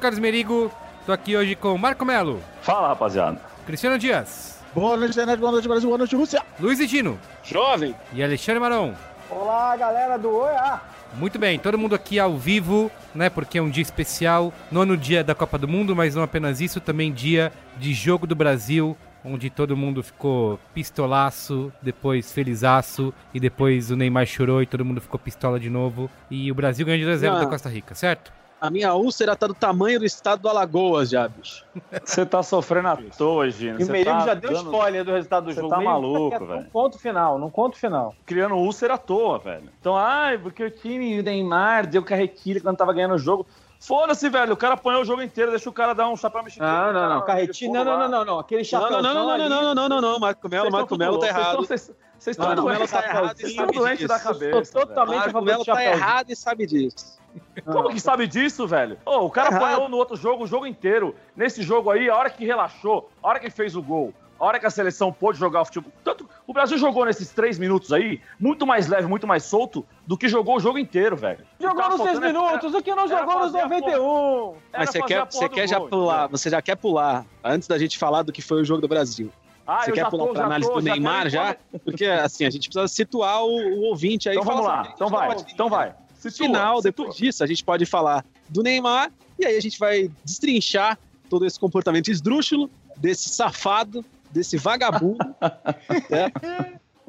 sou o Carlos Merigo, tô aqui hoje com Marco Melo. Fala, rapaziada. Cristiano Dias. Boa noite, internet, boa noite, Brasil, boa noite, Rússia. Luiz Edino. Jovem. E Alexandre Maron. Olá, galera do OEA. Muito bem, todo mundo aqui ao vivo, né? Porque é um dia especial, nono dia da Copa do Mundo, mas não apenas isso, também dia de Jogo do Brasil, onde todo mundo ficou pistolaço, depois felizaço, e depois o Neymar chorou e todo mundo ficou pistola de novo. E o Brasil ganhou de 2 da Costa Rica, certo? A minha úlcera tá do tamanho do estado do Alagoas já, bicho. Você tá sofrendo à toa, Gino. E o Merigo tá já deu dando... spoiler do resultado do Cê jogo. Você tá maluco, velho. No ponto final, no ponto final. Criando úlcera à toa, velho. Então, ai, porque o time Neymar deu carretilha quando tava ganhando o jogo. Foda-se, velho. O cara apanhou o jogo inteiro, deixa o cara dar um chapéu mexicano. Não, não, não. Carretilha, não, não, não, não. Aquele chapéu. Não, não, não, não, não, não, não, não. Marco Melo, Marco Melo tá errado. Vocês estão doentes tá errado Vocês estão doentes da cabeça. Totalmente Marco Melo tá errado e sabe disso. Como que sabe disso, velho? Oh, o cara apanhou no outro jogo o jogo inteiro. Nesse jogo aí, a hora que relaxou, a hora que fez o gol, a hora que a seleção pôde jogar o futebol. Tanto, o Brasil jogou nesses três minutos aí, muito mais leve, muito mais solto do que jogou o jogo inteiro, velho. Jogou nos seis minutos, o que não jogou nos 91. Mas você quer, você quer já gol, pular, você já quer pular, antes da gente falar do que foi o jogo do Brasil. Ah, você quer pular pra análise tô, do Neymar já? Porque, assim, a gente precisa situar o, o ouvinte aí. Então vamos lá, então vai, então vai. Final, depois disso, a gente pode falar do Neymar e aí a gente vai destrinchar todo esse comportamento esdrúxulo desse safado, desse vagabundo. né?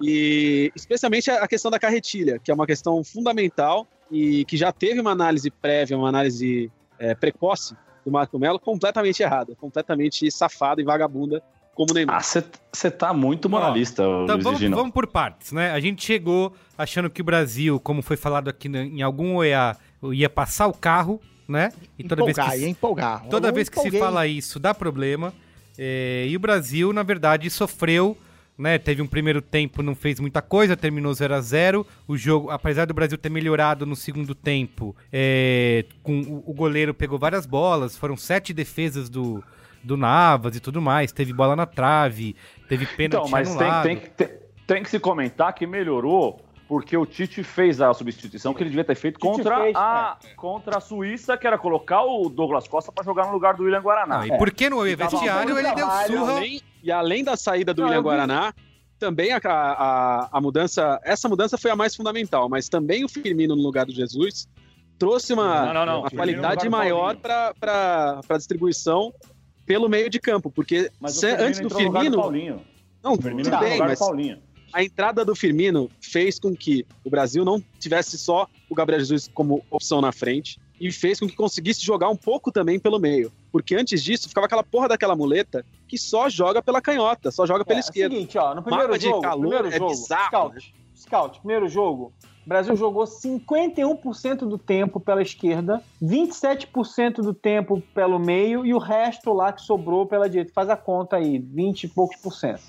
E especialmente a questão da carretilha, que é uma questão fundamental e que já teve uma análise prévia, uma análise é, precoce do Marco Melo completamente errada, completamente safada e vagabunda como Neymar. Ah, você tá muito moralista, Ó, então, vamos, vamos, por partes, né? A gente chegou achando que o Brasil, como foi falado aqui em algum OEA, ia passar o carro, né? E toda empolgar, vez que, ia empolgar. Toda vez que se fala isso, dá problema. É, e o Brasil, na verdade, sofreu né? Teve um primeiro tempo, não fez muita coisa, terminou 0 a 0 O jogo, apesar do Brasil ter melhorado no segundo tempo, é, com, o, o, goleiro pegou várias bolas, foram sete defesas do, do Navas e tudo mais. Teve bola na trave, teve pênalti então, mas anulado. Tem, tem, tem, tem que se comentar que melhorou porque o Tite fez a substituição que ele devia ter feito contra, fez, a, é. contra a Suíça, que era colocar o Douglas Costa para jogar no lugar do William Guaraná. Não, e por que no vestiário ele deu surra? Além, e além da saída do Não, William Guaraná, também a, a, a, mudança, essa mudança foi a mais fundamental, mas também o Firmino no lugar do Jesus trouxe uma, não, não, uma qualidade maior para a distribuição pelo meio de campo, porque se, antes do Firmino. Não, Firmino tudo bem, mas a entrada do Firmino fez com que o Brasil não tivesse só o Gabriel Jesus como opção na frente e fez com que conseguisse jogar um pouco também pelo meio. Porque antes disso ficava aquela porra daquela muleta que só joga pela canhota, só joga pela é, esquerda. É o seguinte, ó, no primeiro Mapa jogo, de calor primeiro é jogo, bizarro, Scout, né? Scout, primeiro jogo, o Brasil jogou 51% do tempo pela esquerda, 27% do tempo pelo meio e o resto lá que sobrou pela direita. Faz a conta aí, 20 e poucos por cento.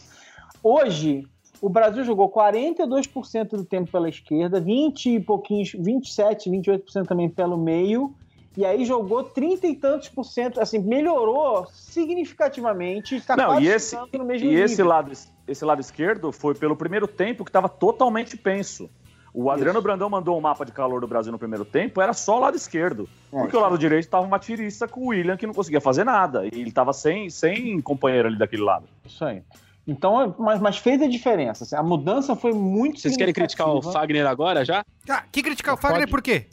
Hoje, o Brasil jogou 42% do tempo pela esquerda, 20 e pouquinhos, 27, 28% também pelo meio, e aí jogou 30 e tantos por cento, assim, melhorou significativamente, está Não, e esse, no mesmo e nível. esse lado, esse lado esquerdo foi pelo primeiro tempo que estava totalmente penso. O Adriano Isso. Brandão mandou um mapa de calor do Brasil no primeiro tempo, era só o lado esquerdo. É, porque o lado direito estava uma tiriça com o William que não conseguia fazer nada. E ele estava sem, sem companheiro ali daquele lado. Isso aí. Então, mas, mas fez a diferença. Assim, a mudança foi muito Vocês querem criticar o Fagner agora já? Ah, que criticar o Fagner Pode. por quê?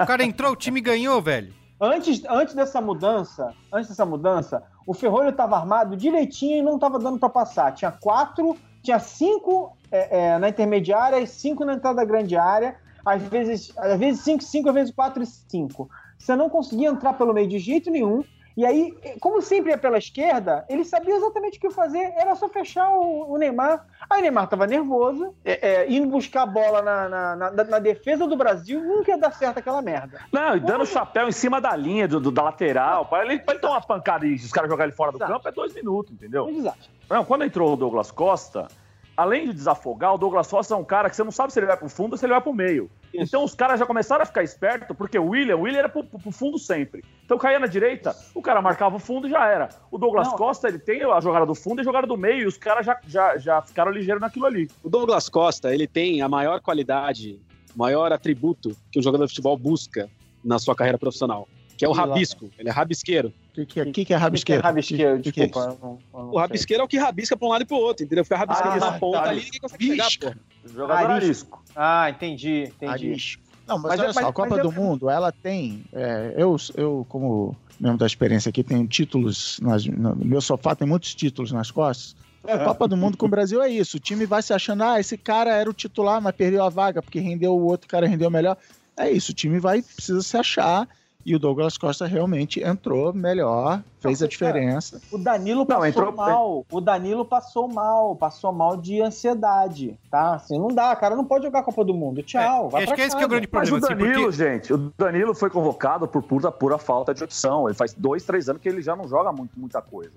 o cara entrou, o time ganhou, velho. Antes, antes dessa mudança, antes dessa mudança, o Ferrolho estava armado direitinho e não estava dando para passar. Tinha quatro, tinha cinco é, é, na intermediária e cinco na entrada da grande área. Às vezes, às vezes cinco, cinco, às vezes quatro e cinco. Você não conseguia entrar pelo meio de jeito nenhum. E aí, como sempre ia pela esquerda, ele sabia exatamente o que fazer, era só fechar o, o Neymar. Aí o Neymar estava nervoso, é, é, indo buscar a bola na, na, na, na, defesa do Brasil, nunca ia dar certo aquela merda. Não, e dando chapéu em cima da linha, do, do da lateral, para ele, ele tomar uma pancada e os caras jogarem ele fora do Exato. campo, é dois minutos, entendeu? Exato. Não, quando entrou o Douglas Costa, além de desafogar, o Douglas Costa é um cara que você não sabe se ele vai pro fundo ou se ele vai pro meio. Isso. Então os caras já começaram a ficar espertos, porque o William, o William era pro, pro, fundo sempre. Então caía na direita, o cara marcava o fundo e já era. O Douglas não. Costa, ele tem a jogada do fundo e a jogada do meio, e os caras já, já, já ficaram ligeiros naquilo ali. O Douglas Costa, ele tem a maior qualidade, maior atributo que um jogador de futebol busca na sua carreira profissional, que é o rabisco. Ele é rabisqueiro. O que, que, que, é rabisqueiro? Que é rabisqueiro, que, desculpa. Que é não, não o rabisqueiro é o que rabisca pra um lado e pro outro, entendeu? Fica rabiscando ah, na ponta tá, ali e ninguém consegue pegar, pô. Jogador arisco. Ah, entendi, entendi. Arisco. Não, mas, mas olha é, só, mas, a Copa do eu... Mundo, ela tem. É, eu, eu, como membro da experiência aqui, tenho títulos. Nas, no meu sofá tem muitos títulos nas costas. A Copa do Mundo com o Brasil é isso. O time vai se achando, ah, esse cara era o titular, mas perdeu a vaga porque rendeu o outro cara rendeu melhor. É isso, o time vai precisa se achar e o Douglas Costa realmente entrou melhor, fez a diferença. O Danilo passou não, entrou... mal, o Danilo passou mal, passou mal de ansiedade, tá? Assim, não dá, cara não pode jogar a Copa do Mundo. Tchau, é, vai Acho que esse que é o grande problema. Mas o Danilo, assim, porque... gente, o Danilo foi convocado por pura, pura falta de opção. Ele faz dois, três anos que ele já não joga muito, muita coisa.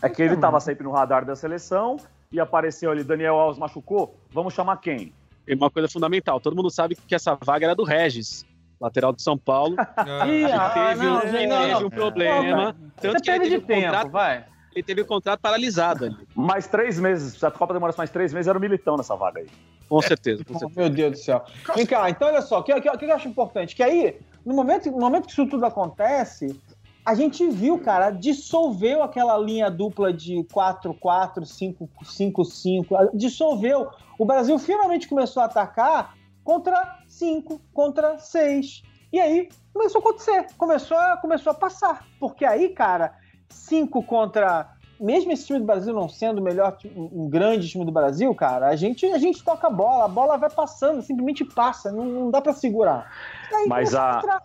É que ele estava sempre no radar da seleção e apareceu ali, Daniel Alves machucou, vamos chamar quem? Uma coisa fundamental, todo mundo sabe que essa vaga era do Regis lateral de São Paulo, ah, Ih, teve, não, um, gente, não, teve um problema. Não, tanto que ele teve de tempo, contrato, vai. Ele teve o contrato paralisado ali. Mais três meses, se a Copa demorasse mais três meses, era o Militão nessa vaga aí. Com certeza, com certeza. Meu Deus do céu. Vem cá, então olha só, o que, que, que eu acho importante? Que aí, no momento, no momento que isso tudo acontece, a gente viu, cara, dissolveu aquela linha dupla de 4-4, 5-5, dissolveu. O Brasil finalmente começou a atacar contra 5, contra 6. E aí começou a acontecer, começou a, começou a passar. Porque aí, cara, 5 contra. Mesmo esse time do Brasil não sendo o melhor, um grande time do Brasil, cara, a gente, a gente toca a bola, a bola vai passando, simplesmente passa, não, não dá para segurar. Mas a.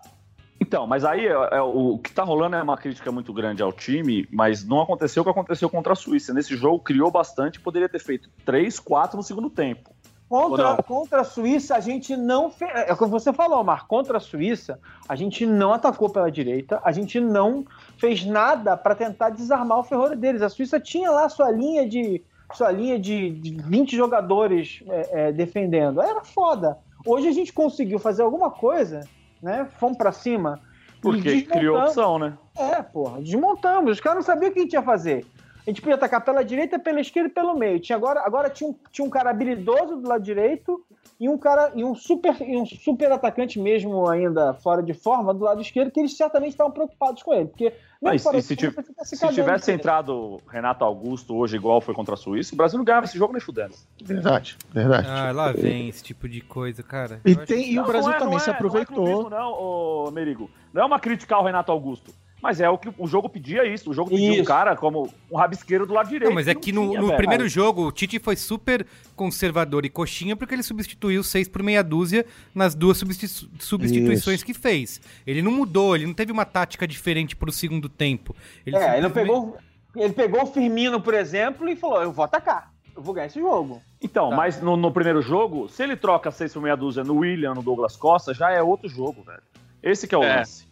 Então, mas aí é, é, o que tá rolando é uma crítica muito grande ao time, mas não aconteceu o que aconteceu contra a Suíça. Nesse jogo criou bastante, poderia ter feito 3, 4 no segundo tempo. Contra, contra a Suíça, a gente não fez. É o que você falou, Mar. Contra a Suíça, a gente não atacou pela direita, a gente não fez nada para tentar desarmar o ferrolho deles. A Suíça tinha lá sua linha de sua linha de, de 20 jogadores é, é, defendendo. Era foda. Hoje a gente conseguiu fazer alguma coisa, né? Fomos para cima. Porque criou opção, né? É, porra, desmontamos. Os caras não sabiam o que a gente ia fazer. A gente podia atacar pela direita, pela esquerda e pelo meio. Tinha agora agora tinha, um, tinha um cara habilidoso do lado direito e um cara e um super e um super atacante mesmo ainda fora de forma do lado esquerdo que eles certamente estavam preocupados com ele, porque mas, e se, se, se tivesse entrado Renato Augusto hoje igual foi contra a Suíça, o Brasil não ganhava esse jogo nem fudendo. Verdade, verdade. Ah, lá vem esse tipo de coisa, cara. E, tem, e o Brasil não, é, também se aproveitou. Não, é, não, ô, Merigo. Não é uma crítica ao Renato Augusto. Mas é o que o jogo pedia isso. O jogo pedia isso. um cara como um rabisqueiro do lado direito. Não, mas é que no, tinha, no primeiro jogo o Tite foi super conservador e coxinha porque ele substituiu seis por meia dúzia nas duas substitu substituições isso. que fez. Ele não mudou, ele não teve uma tática diferente pro segundo tempo. Ele é, ele pegou. Ele pegou o Firmino, por exemplo, e falou: Eu vou atacar. Eu vou ganhar esse jogo. Então, tá. mas no, no, primeiro jogo, se ele troca seis por meia dúzia no William, no Douglas Costa, já é outro jogo, velho. Esse que é o é. lance.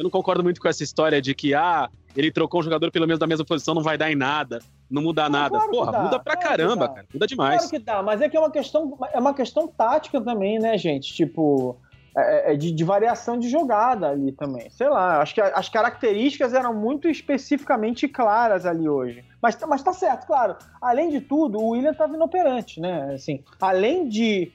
Eu não concordo muito com essa história de que, ah, ele trocou um jogador pelo menos da mesma posição, não vai dar em nada, não muda não, nada. Claro Porra, muda pra claro caramba, cara. Muda demais. Claro que dá, mas é que é uma questão, é uma questão tática também, né, gente? Tipo, é, é de, de, variação de jogada ali também. Sei lá, acho que as características eram muito especificamente claras ali hoje. Mas, mas tá certo, claro. Além de tudo, o William estava inoperante, né? Assim, além de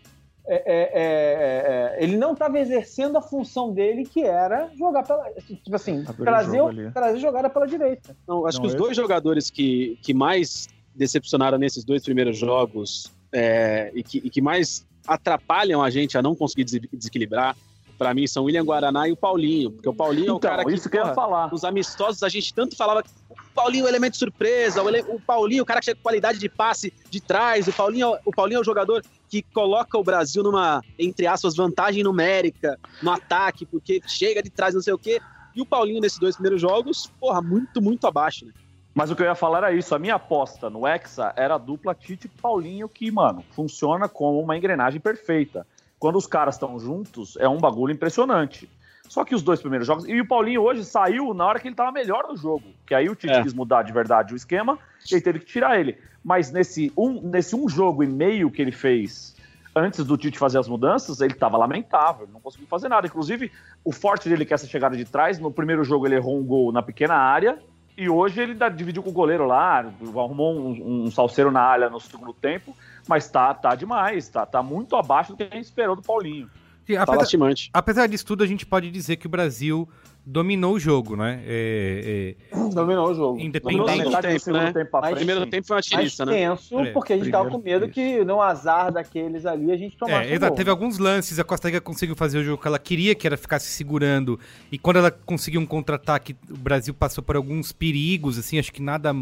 é é, é, é, ele não estava exercendo a função dele, que era jogar pela. Tipo assim, trazer, trazer jogada pela direita. Não, acho não, que os dois jogadores que, que mais decepcionaram nesses dois primeiros jogos é, e, que, e que mais atrapalham a gente a não conseguir desequilibrar para mim são o William Guaraná e o Paulinho, porque o Paulinho então, é o cara que, isso que porra, eu ia falar. Nos amistosos a gente tanto falava o Paulinho é o elemento surpresa, o, ele, o Paulinho, o cara que chega com qualidade de passe de trás, o Paulinho, o Paulinho é o jogador que coloca o Brasil numa, entre aspas, vantagem numérica no ataque, porque chega de trás, não sei o quê. E o Paulinho nesses dois primeiros jogos, porra, muito, muito abaixo, né? Mas o que eu ia falar era isso. A minha aposta no Hexa era a dupla Tite e Paulinho, que, mano, funciona como uma engrenagem perfeita. Quando os caras estão juntos, é um bagulho impressionante. Só que os dois primeiros jogos. E o Paulinho hoje saiu na hora que ele tava melhor no jogo. Que aí o Tite é. quis mudar de verdade o esquema e ele teve que tirar ele. Mas nesse um, nesse um jogo e meio que ele fez antes do Tite fazer as mudanças, ele estava lamentável, não conseguiu fazer nada. Inclusive, o forte dele que é essa chegada de trás. No primeiro jogo ele errou um gol na pequena área e hoje ele dá, dividiu com o goleiro lá, arrumou um, um salseiro na área no segundo tempo, mas tá, tá demais, tá, tá muito abaixo do que a gente esperou do Paulinho. Sim, apesar, apesar disso tudo, a gente pode dizer que o Brasil dominou o jogo, né? É, é... Dominou o jogo. Independente do tempo, né? Tempo Mas, primeiro tempo foi uma tirista, né? tenso, é, porque a gente tava com medo isso. que no azar daqueles ali a gente tomasse é, exato. Teve alguns lances, a Costa Rica conseguiu fazer o jogo que ela queria, que era ficar se segurando, e quando ela conseguiu um contra-ataque, o Brasil passou por alguns perigos, assim, acho que nada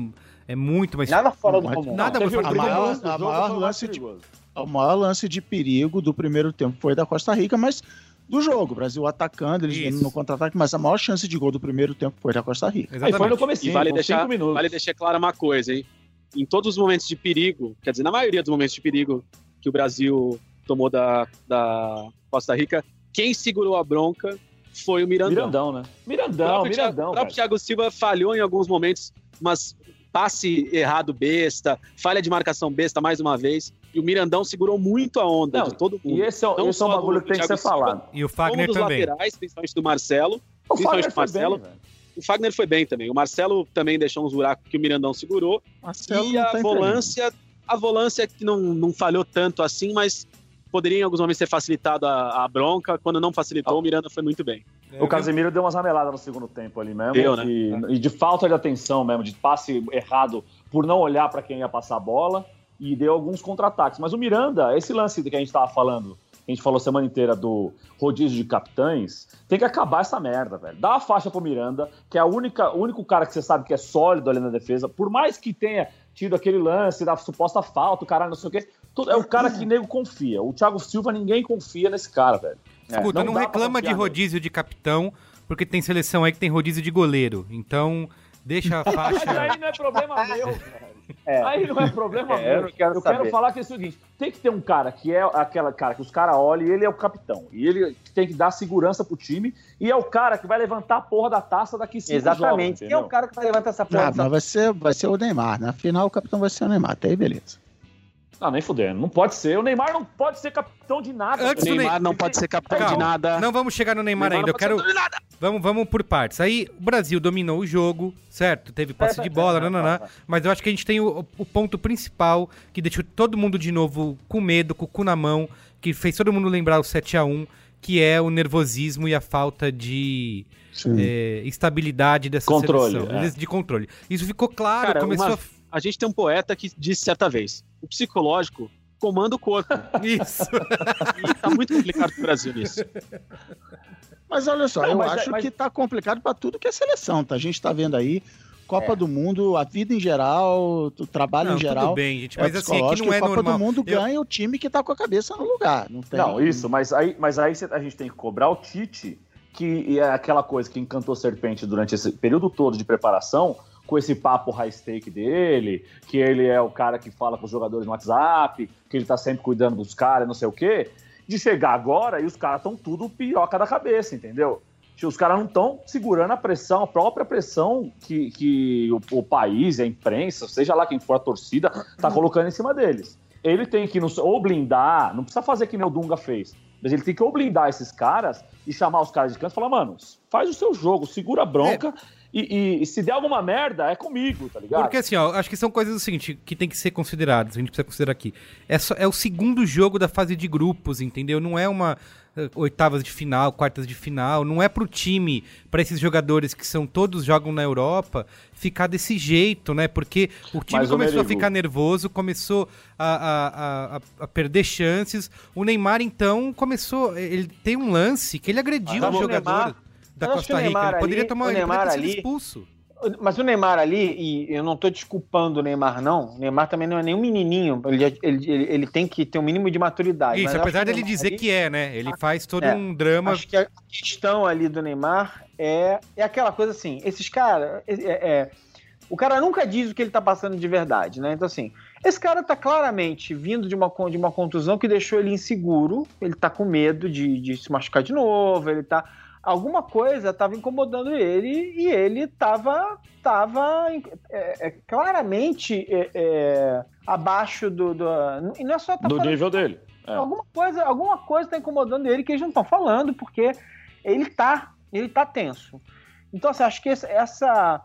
é muito, mas... Nada fora do comum. Nada fora do comum. maior lance de... O maior lance de perigo do primeiro tempo foi da Costa Rica, mas do jogo. O Brasil atacando, eles Isso. no contra-ataque, mas a maior chance de gol do primeiro tempo foi da Costa Rica. Exatamente. Aí foi no começo, vale deixar, vale deixar clara uma coisa, hein? Em todos os momentos de perigo, quer dizer, na maioria dos momentos de perigo que o Brasil tomou da, da Costa Rica, quem segurou a bronca foi o Mirandão. Mirandão, né? Mirandão, o Mirandão. O próprio Thiago Silva falhou em alguns momentos, mas passe errado besta, falha de marcação besta mais uma vez. E o Mirandão segurou muito a onda Não, de todo mundo. E esse é, esse é um bagulho que tem que ser falado. E o Fagner como dos também. laterais, principalmente do Marcelo. O principalmente do Marcelo. Bem, o Fagner foi bem também. O Marcelo também deixou uns buracos que o Mirandão segurou. Marcelo e a tá volância, a volância que não, não falhou tanto assim, mas poderia em alguns momentos ter facilitado a, a bronca. Quando não facilitou, ah. o Miranda foi muito bem. O Casemiro deu umas rameladas no segundo tempo ali mesmo. Deu, né? e, é. e de falta de atenção mesmo, de passe errado por não olhar para quem ia passar a bola e deu alguns contra-ataques. Mas o Miranda, esse lance que a gente estava falando, a gente falou semana inteira do rodízio de capitães, tem que acabar essa merda, velho. Dá a faixa pro Miranda, que é a única, o único cara que você sabe que é sólido ali na defesa, por mais que tenha tido aquele lance da suposta falta, o caralho não sei o quê, é o cara que nego confia. O Thiago Silva, ninguém confia nesse cara, velho. É, Escuta, não, não reclama de rodízio nele. de capitão, porque tem seleção aí que tem rodízio de goleiro. Então, deixa a faixa. aí não é problema meu, velho. É. Aí não é problema é, meu. Eu, quero, eu quero, falar que é o seguinte: tem que ter um cara que é aquela cara que os caras olham e ele é o capitão. E ele tem que dar segurança pro time. E é o cara que vai levantar a porra da taça daqui cinco Exatamente. Quem é o cara que vai levantar essa porra? Ah, mas vai ser, vai ser o Neymar. Na final, o capitão vai ser o Neymar. Até aí, beleza. Ah, nem fudendo. Não pode ser. O Neymar não pode ser capitão de nada. Antes o Neymar não pode ser capitão Calma, de nada. Não vamos chegar no Neymar, Neymar ainda. Eu quero. Vamos, vamos por partes. Aí o Brasil dominou o jogo, certo? Teve passe é, de bola, é, mas eu acho que a gente tem o, o, ponto principal que deixou todo mundo de novo com medo, com o cu na mão, que fez todo mundo lembrar o 7 a 1 que é o nervosismo e a falta de é, estabilidade dessa controle, seleção. É. De controle. Isso ficou claro, Cara, começou uma... a a gente tem um poeta que disse certa vez: o psicológico comanda o corpo. Isso. E tá muito complicado pro Brasil nisso. Mas olha só, não, eu acho mas... que tá complicado para tudo que é seleção, tá? A gente tá vendo aí Copa é. do Mundo, a vida em geral, o trabalho não, em geral. Tudo bem, gente, mas é assim, aqui não é Copa normal. do Mundo eu... ganha o time que tá com a cabeça no lugar. Não, tem... não isso, mas aí, mas aí a gente tem que cobrar o Tite, que é aquela coisa que encantou Serpente durante esse período todo de preparação, com esse papo high stake dele, que ele é o cara que fala com os jogadores no WhatsApp, que ele tá sempre cuidando dos caras, não sei o quê, de chegar agora e os caras estão tudo piroca da cabeça, entendeu? Os caras não estão segurando a pressão, a própria pressão que, que o, o, país, a imprensa, seja lá quem for a torcida, tá colocando em cima deles. Ele tem que nos, ou blindar, não precisa fazer que nem o Dunga fez, mas ele tem que ou blindar esses caras e chamar os caras de canto e falar, mano, faz o seu jogo, segura a bronca. É e, e, se der alguma merda, é comigo, tá ligado? Porque assim, ó, acho que são coisas o seguinte, que tem que ser consideradas, a gente precisa considerar aqui. É, só, é o segundo jogo da fase de grupos, entendeu? Não é uma uh, oitavas de final, quartas de final, não é pro time, para esses jogadores que são todos jogam na Europa, ficar desse jeito, né? Porque o time Mas começou a ficar nervoso, começou a, a, a, a, perder chances. O Neymar, então, começou. Ele tem um lance que ele agrediu ah, o jogador. Neymar da Costa Rica. Ele poderia tomar o Neymar ali, expulso. Mas o Neymar ali, e eu não tô desculpando o Neymar, não. O Neymar também não é nenhum menininho. Ele, ele, ele, ele tem que ter um mínimo de maturidade. Isso, apesar dele dizer ali, que é, né? Ele faz todo é, um drama. Acho que a questão ali do Neymar é, é aquela coisa assim: esses caras. É, é, o cara nunca diz o que ele tá passando de verdade, né? Então, assim, esse cara tá claramente vindo de uma, de uma contusão que deixou ele inseguro, ele tá com medo de, de se machucar de novo, ele tá alguma coisa estava incomodando ele e ele estava tava, é, é, claramente é, é, abaixo do, do. E não é só tá do nível dele. É. Alguma coisa alguma coisa está incomodando ele que eles não estão falando, porque ele tá, ele tá tenso. Então, assim, acho que essa.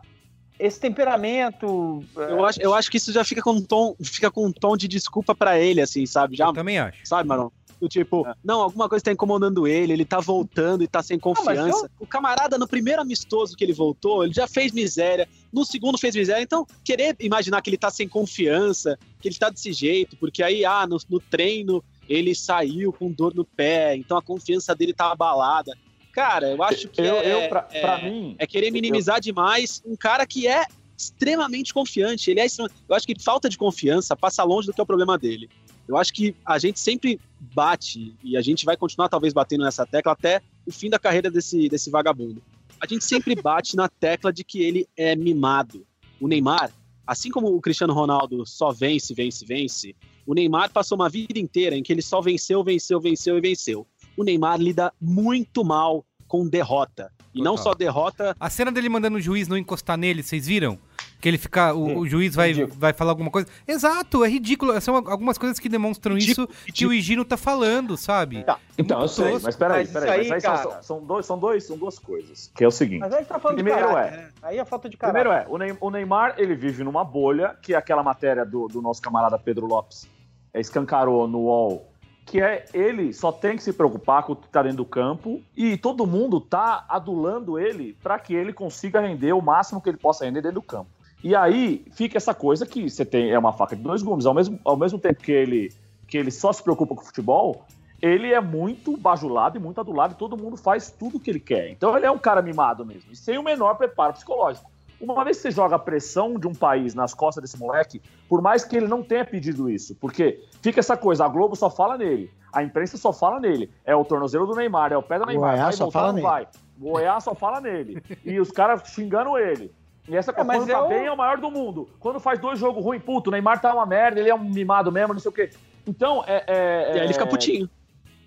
Esse temperamento. É, eu acho, eu acho que isso já fica com um tom, fica com um tom de desculpa para ele, assim, sabe? Já, eu também acho. Sabe, Marão? Do tipo, é. não, alguma coisa tá incomodando ele, ele tá voltando e tá sem confiança. eu... O camarada, no primeiro amistoso que ele voltou, ele já fez miséria, no segundo fez miséria. Então, querer imaginar que ele tá sem confiança, que ele tá desse jeito, porque aí, ah, no, no treino ele saiu com dor no pé, então a confiança dele tá abalada. Cara, eu acho que eu, é, eu, pra, é, pra mim, é querer minimizar eu... demais um cara que é extremamente confiante. Ele é Eu acho que falta de confiança passa longe do que é o problema dele. Eu acho que a gente sempre bate, e a gente vai continuar talvez batendo nessa tecla até o fim da carreira desse, desse vagabundo. A gente sempre bate na tecla de que ele é mimado. O Neymar, assim como o Cristiano Ronaldo só vence, vence, vence, o Neymar passou uma vida inteira em que ele só venceu, venceu, venceu e venceu. O Neymar lida muito mal com derrota. E Total. não só derrota. A cena dele mandando o juiz não encostar nele, vocês viram? Que ele fica. O, o juiz vai, vai falar alguma coisa. Exato, é ridículo. São algumas coisas que demonstram ridículo, isso ridículo. que o Higino tá falando, sabe? Tá. É então, eu sei, mas peraí, peraí. Mas aí, mas aí são, são, dois, são, dois, são duas coisas. Que é o seguinte. Mas aí tá falando primeiro é. Né? Aí é falta de caráter. Primeiro é, o Neymar, ele vive numa bolha, que é aquela matéria do, do nosso camarada Pedro Lopes é, escancarou no UOL que é ele só tem que se preocupar com o que está dentro do campo e todo mundo tá adulando ele para que ele consiga render o máximo que ele possa render dentro do campo. E aí fica essa coisa que você tem é uma faca de dois gumes. Ao mesmo, ao mesmo tempo que ele, que ele só se preocupa com o futebol, ele é muito bajulado e muito adulado e todo mundo faz tudo o que ele quer. Então ele é um cara mimado mesmo, e sem o menor preparo psicológico. Uma vez que você joga a pressão de um país nas costas desse moleque, por mais que ele não tenha pedido isso, porque fica essa coisa, a Globo só fala nele, a imprensa só fala nele, é o tornozelo do Neymar, é o pé do Neymar, vai só voltar, fala não vai. O Goiás só fala nele. E os caras xingando ele. E essa Copa é, tá eu... bem é o maior do mundo. Quando faz dois jogos ruins, puto, o Neymar tá uma merda, ele é um mimado mesmo, não sei o quê. Então, é. é e aí ele fica putinho.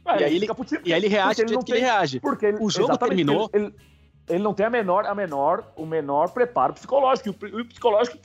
É, e, aí ele, putinho, e aí ele reage do jeito que ele reage. Porque ele, o jogo terminou. Ele, ele, ele, não tem a menor, a menor, o menor preparo psicológico. E o, o psicológico.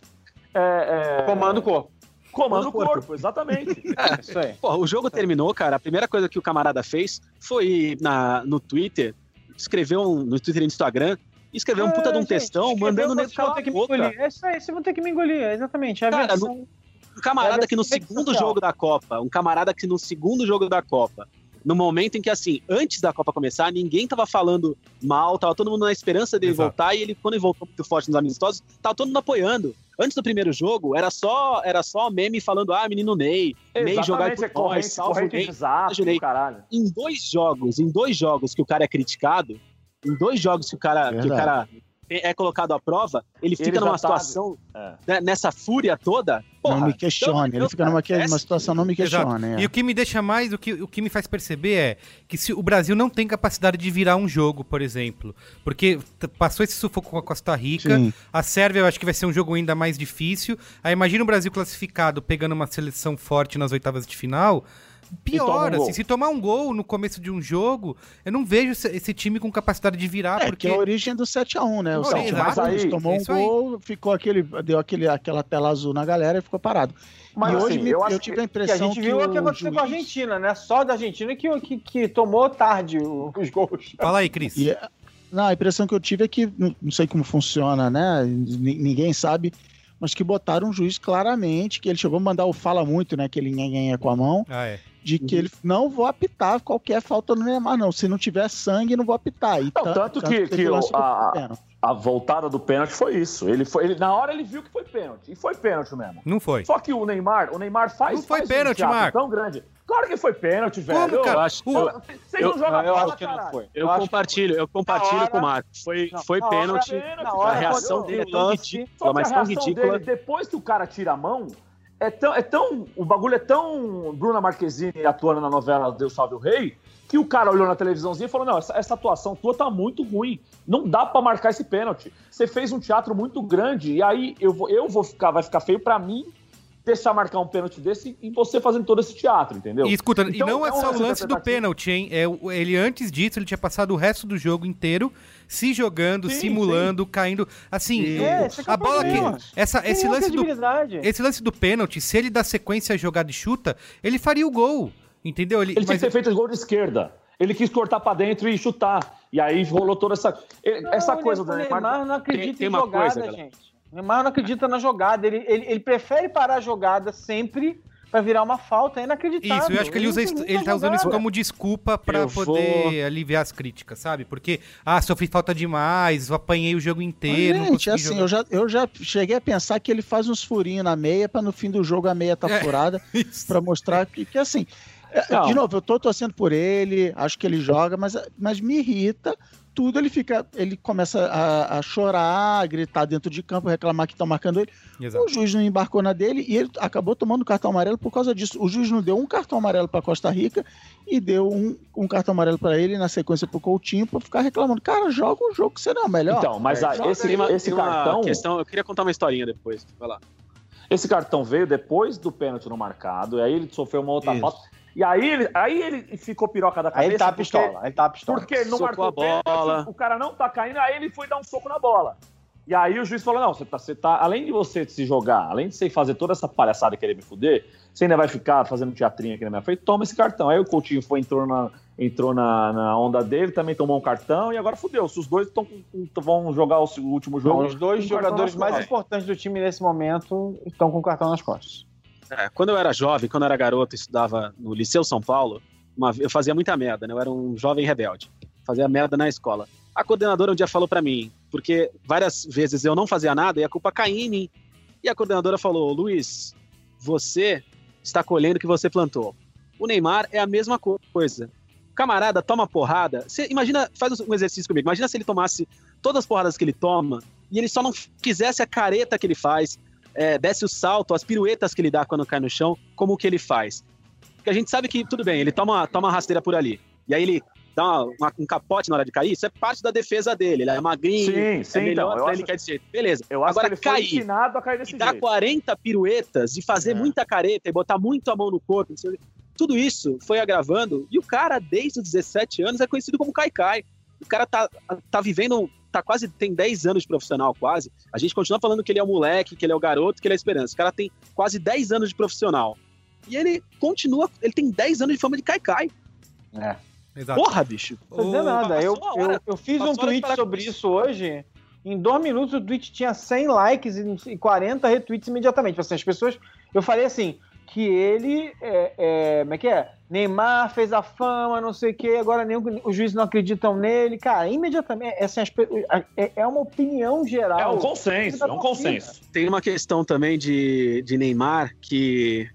É, é, Comando o corpo. Comando o corpo, corpo exatamente. É, isso aí. Pô, o jogo terminou, cara. A primeira coisa que o camarada fez foi na, no Twitter, escreveu um, no Twitter e no Instagram, escrever um puta de um é, textão, mandando o nego calar a boca. É isso aí, vocês vão ter que me engolir, é exatamente. É a Cara, versão... no, um camarada é que no segundo social. jogo da Copa, um camarada que no segundo jogo da Copa, no momento em que, assim, antes da Copa começar, ninguém tava falando mal, tava todo mundo na esperança dele Exato. voltar, e ele, quando ele voltou muito forte nos amistosos, tava todo mundo apoiando. Antes do primeiro jogo, era só era só meme falando, ah, menino Ney, Ney jogar por nós, salvo Ney. Exato, caralho. Em dois jogos, em dois jogos que o cara é criticado, em dois jogos que o cara, que o cara é colocado à prova, ele fica ele numa tá situação, é. né, nessa fúria toda. Porra, não me questione, então, ele fica numa, numa situação, não me questione. É. E o que me deixa mais, o que, o que me faz perceber é que se o Brasil não tem capacidade de virar um jogo, por exemplo, porque passou esse sufoco com a Costa Rica, Sim. a Sérvia eu acho que vai ser um jogo ainda mais difícil. Aí imagina o Brasil classificado pegando uma seleção forte nas oitavas de final pior, um assim, se tomar um gol no começo de um jogo, eu não vejo esse, time com capacidade de virar, é, porque... é a origem do 7x1, né? O 7x1 tomou é um gol, aí. ficou aquele, deu aquele, aquela tela azul na galera e ficou parado. Mas e assim, hoje me, eu, eu tive a impressão que a gente viu o que aconteceu juiz... com a Argentina, né? Só da Argentina que, que, que tomou tarde os gols. Fala aí, Cris. E, não, a impressão que eu tive é que, não, sei como funciona, né? Ninguém sabe mas que botaram um juiz claramente, que ele chegou a mandar o fala muito, né? Que ele nhenhenha com a mão. Ah, é de que uhum. ele não vou apitar qualquer falta no Neymar, não. Se não tiver sangue, não vou apitar. E não, tanto, que, que, que a, a, voltada do pênalti foi isso. Ele foi, ele, na hora ele viu que foi pênalti. E foi pênalti mesmo. Não foi. Só que o Neymar, o Neymar faz. Não foi faz pênalti, um Marco. tão grande. Claro que foi pênalti, velho. Como, cara? Eu acho, eu, vocês não jogam eu bola, acho que caralho. não foi. Eu, compartilho, eu compartilho hora- com o Marcos. Foi, Não, foi na hora- pênalti. na a hora, reação dele é tão ridícula, que mas a tão reação ridícula. dele, depois que o cara tira a mão, é tão, é tão. O bagulho é tão. Bruna Marquezine atuando na novela Deus Salve o Rei, que o cara olhou na televisãozinha e falou: Não, essa, essa atuação tua tá muito ruim. Não dá pra marcar esse pênalti. Você fez um teatro muito grande, e aí eu vou, eu vou ficar, vai ficar feio pra mim deixar marcar um pênalti desse e você fazendo todo esse teatro, entendeu? E escuta, e Então, não é é só o lance do pênalti, hein? É, o- ele antes disso, ele tinha passado o resto do jogo inteiro se jogando, Sim, simulando, caindo. Assim, É, o- esse que é a o bola que. Essa, esse, lance do, esse lance do pênalti, se ele dá sequência a jogada e chuta, ele faria o gol. Entendeu? Ele, Ele tinha que ter feito gol de esquerda. Ele quis cortar pra dentro e chutar. E aí rolou toda essa. Não, essa o coisa do Ne- o Neymar. Não acredita Tem- tem em jogada, coisa, gente. Neymar não acredita na jogada. Ele, ele, ele prefere parar a jogada sempre pra virar uma falta. É inacreditável. Isso, eu acho que ele, usa, não isso- acredita ele na tá usando isso como desculpa pra Eu poder vou- aliviar as críticas, sabe? Porque, ah, sofri falta demais, apanhei o jogo Mas, inteiro, não gente, assim, jogar. eu já, eu já cheguei a pensar que ele faz uns furinhos na meia pra no fim do jogo a meia tá É. furada Isso. pra mostrar que, que assim. é, Não. De novo, eu tô torcendo por ele, acho que ele joga, mas, mas me irrita tudo. Ele fica, ele começa a, a chorar, a gritar dentro de campo, reclamar que estão marcando ele. Exato. O juiz não embarcou na dele e ele acabou tomando cartão amarelo por causa disso. O juiz não deu um cartão amarelo para Costa Rica e deu um, um cartão amarelo para ele na sequência pro Coutinho para ficar reclamando. Cara, joga o jogo que você não é o melhor. Então, mas a- Joga esse, uma, esse cartão. questão, eu queria contar uma historinha depois. Vai lá. Esse cartão veio depois do pênalti no marcado, e aí ele sofreu uma outra Isso. falta. E aí ele, aí ele ficou piroca da cabeça. Aí ele tá porque- pistola. Aí ele tá pistola. Porque ele não Socou marcou a o pênalti, bola. o cara não tá caindo, aí ele foi dar um soco na bola. E aí o juiz falou: não, você tá, você tá. Além de você se jogar, além de você fazer toda essa palhaçada e querer me fuder, você ainda vai ficar fazendo teatrinho aqui na minha frente, toma esse cartão. Aí o Coutinho foi, entrou na, entrou na, na onda dele, também tomou um cartão e agora fudeu. Se os dois tão, vão jogar o, último jogo. Então, os dois jogadores mais importantes do time nesse momento estão com o cartão nas costas. É, quando eu era jovem, quando eu era garoto e estudava no Liceu São Paulo, uma- eu fazia muita merda, né? Eu era um jovem rebelde. Fazia merda na escola. A coordenadora um dia falou pra mim, porque várias vezes eu não fazia nada e a culpa caía em mim. E a coordenadora falou: Luiz, você está colhendo o que você plantou. O Neymar é a mesma co- coisa. O camarada toma porrada. Você imagina, faz um exercício comigo. Imagina se ele tomasse todas as porradas que ele toma e ele só não fizesse a careta que ele faz, é, desse o salto, as piruetas que ele dá quando cai no chão, como que ele faz. Porque a gente sabe que, tudo bem, ele toma, toma uma rasteira por ali. E aí ele dá uma- uma- um capote na hora de cair, isso é parte da defesa dele. Ele é magrinho, Sim, sim, é melhor então, pra acho- ele cair desse jeito. Beleza. Eu acho Agora que ele foi cair ensinado a cair desse e dar jeito. 40 piruetas e fazer É. muita careta e botar muito a mão no corpo, tudo isso foi agravando. E o cara, desde os 17 anos, é conhecido como Kaikai. O cara tá, tá vivendo, tá quase, tem 10 anos de profissional, quase. A gente continua falando que ele é o moleque, que ele é o garoto, que ele é a esperança. O cara tem quase 10 anos de profissional. E ele continua, ele tem 10 anos de fama de Kaikai. Exato. Porra, bicho. Não dizendo nada. Eu, eu, eu fiz um tweet sobre isso. isso hoje. Em dois minutos o tweet tinha 100 likes e e 40 retweets imediatamente. Assim, as pessoas. Eu falei assim. Que ele. É, é, como é que é? Neymar fez a fama, não sei o quê, agora nem o- os juízes não acreditam nele. Cara, imediatamente. Assim, as pe- é, é uma opinião geral. É um consenso, é um consenso. Tem uma questão também de, de Neymar que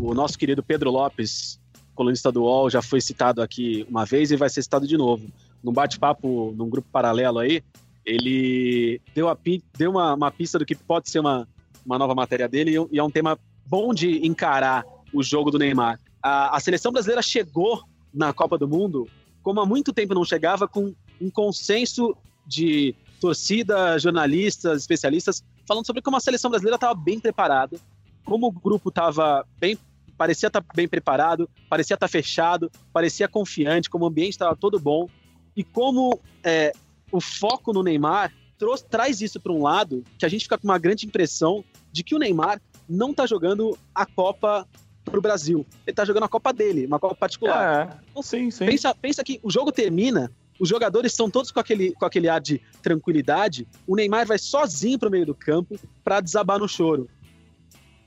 o nosso querido Pedro Lopes, colunista do UOL, já foi citado aqui uma vez e vai ser citado de novo. Num bate-papo, num grupo paralelo aí, ele deu, a, deu uma, uma pista do que pode ser uma, uma nova matéria dele e, e é um tema bom de encarar o jogo do Neymar. A, a seleção brasileira chegou na Copa do Mundo como há muito tempo não chegava com um consenso de torcida, jornalistas, especialistas falando sobre como a seleção brasileira estava bem preparada, como o grupo estava bem, parecia estar bem preparado, parecia estar fechado, parecia confiante, como o ambiente estava todo bom e como é, o foco no Neymar trouxe, traz isso para um lado que a gente fica com uma grande impressão de que o Neymar não está jogando a Copa para o Brasil, ele está jogando a Copa dele, uma Copa particular. É, sim, sim. Pensa, pensa que o jogo termina, os jogadores estão todos com aquele, com aquele ar de tranquilidade. O Neymar vai sozinho pro meio do campo para desabar no choro.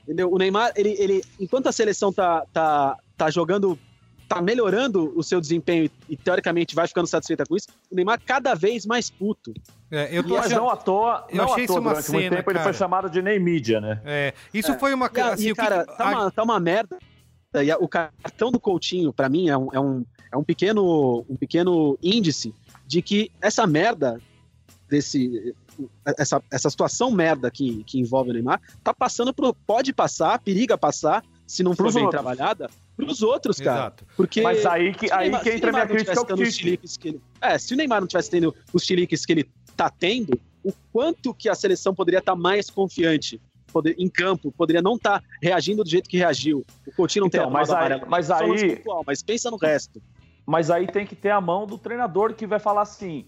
Entendeu? O Neymar, ele, ele, enquanto a seleção tá, tá, tá jogando, tá melhorando o seu desempenho e, teoricamente vai ficando satisfeita com isso, o Neymar cada vez mais puto. É, eu tô Mas achando... não à toa, eu não achei à isso toa, uma durante muito cena, tempo ele cara. foi chamado de Ney Mídia, né? É, isso É. foi uma... E, assim, e, que- cara, a- tá, uma, tá uma merda. E o cartão do Coutinho, para mim, é um, é, um, é um, pequeno, um pequeno índice de que essa merda desse. Essa, essa situação merda que, que envolve o Neymar tá passando pro. Pode passar, periga passar, se não for bem outros. trabalhada, pros outros, cara. Exato. Porque Mas aí que, aí Neymar, que entra a minha crítica ao que ele, É, se o Neymar não tivesse tendo os chiliques que ele tá tendo, o quanto que a seleção poderia estar tá mais confiante poder, em campo, poderia não estar tá reagindo do jeito que reagiu. O Coutinho não então, tem a mas aí, amarela, mas aí, pontual, mas pensa no resto. Mas aí tem que ter a mão do treinador que vai falar assim,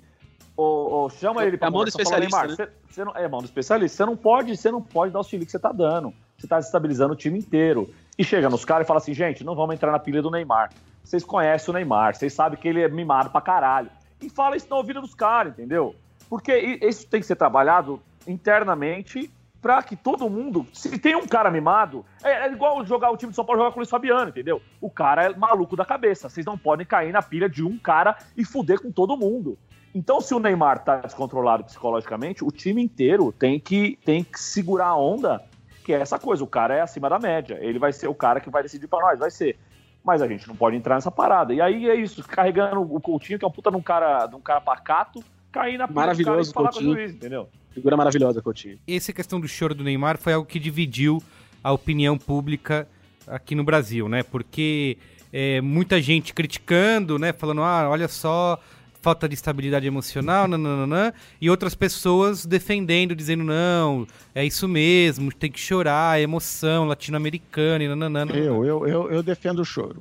ou, chama ele para é a mão do especialista, Neymar, né? você, você não, é mão do especialista. Você não pode, você não pode dar o chile que você tá dando. Você tá desestabilizando o time inteiro. E chega nos caras e fala assim, gente, não vamos entrar na pilha do Neymar. Vocês conhecem o Neymar, vocês sabem que ele é mimado pra caralho. E fala isso na ouvida dos caras, entendeu? Porque isso tem que ser trabalhado internamente para que todo mundo. Se tem um cara mimado, é, é, igual jogar o time de São Paulo jogar com o Luiz Fabiano, entendeu? O cara é maluco da cabeça. Vocês não podem cair na pilha de um cara e fuder com todo mundo. Então, se o Neymar tá descontrolado psicologicamente, o time inteiro tem que, tem que segurar a onda, que é essa coisa. O cara é acima da média. Ele vai ser o cara que vai decidir para nós, vai ser. Mas a gente não pode entrar nessa parada. E aí é isso, carregando o Coutinho, que é um puta de um cara, de um cara pacato, cair na Maravilhoso, e falar Coutinho. com o juiz, entendeu? Figura maravilhosa, Coutinho. Essa questão do choro do Neymar foi algo que dividiu a opinião pública aqui no Brasil, né? Porque é, muita gente criticando, né? Falando, ah, olha só, falta de estabilidade emocional, nananana, e outras pessoas defendendo, dizendo, não, é isso mesmo, tem que chorar, é emoção latino-americana, e nananana. Eu, eu, eu, eu defendo o choro.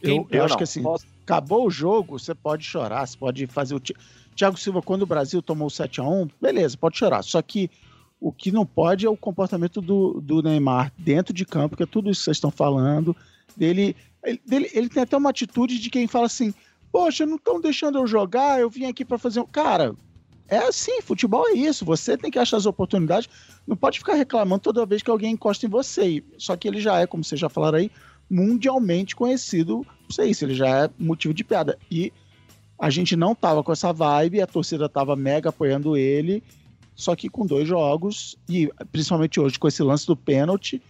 Quem? Eu, eu, eu acho que assim, Posso... acabou o jogo, você pode chorar, você pode fazer o. Thiago Silva, quando o Brasil tomou 7 a 1 beleza, pode chorar. Só que o que não pode é o comportamento do, do Neymar dentro de campo, que é tudo isso que vocês estão falando. Ele, ele, ele, ele tem até uma atitude de quem fala assim: Poxa, não estão deixando eu jogar, eu vim aqui para fazer um. Cara, é assim, futebol é isso. Você tem que achar as oportunidades. Não pode ficar reclamando toda vez que alguém encosta em você. Só que ele já é, como vocês já falaram aí, mundialmente conhecido. Não sei se ele já é motivo de piada. E a gente não tava com essa vibe, a torcida tava mega apoiando ele, só que com dois jogos, e principalmente hoje com esse lance do pênalti,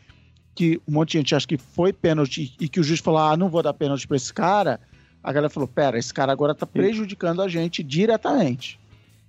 que um monte de gente acha que foi pênalti e que o juiz falou: ah, não vou dar pênalti pra esse cara. A galera falou: pera, esse cara agora tá prejudicando a gente diretamente.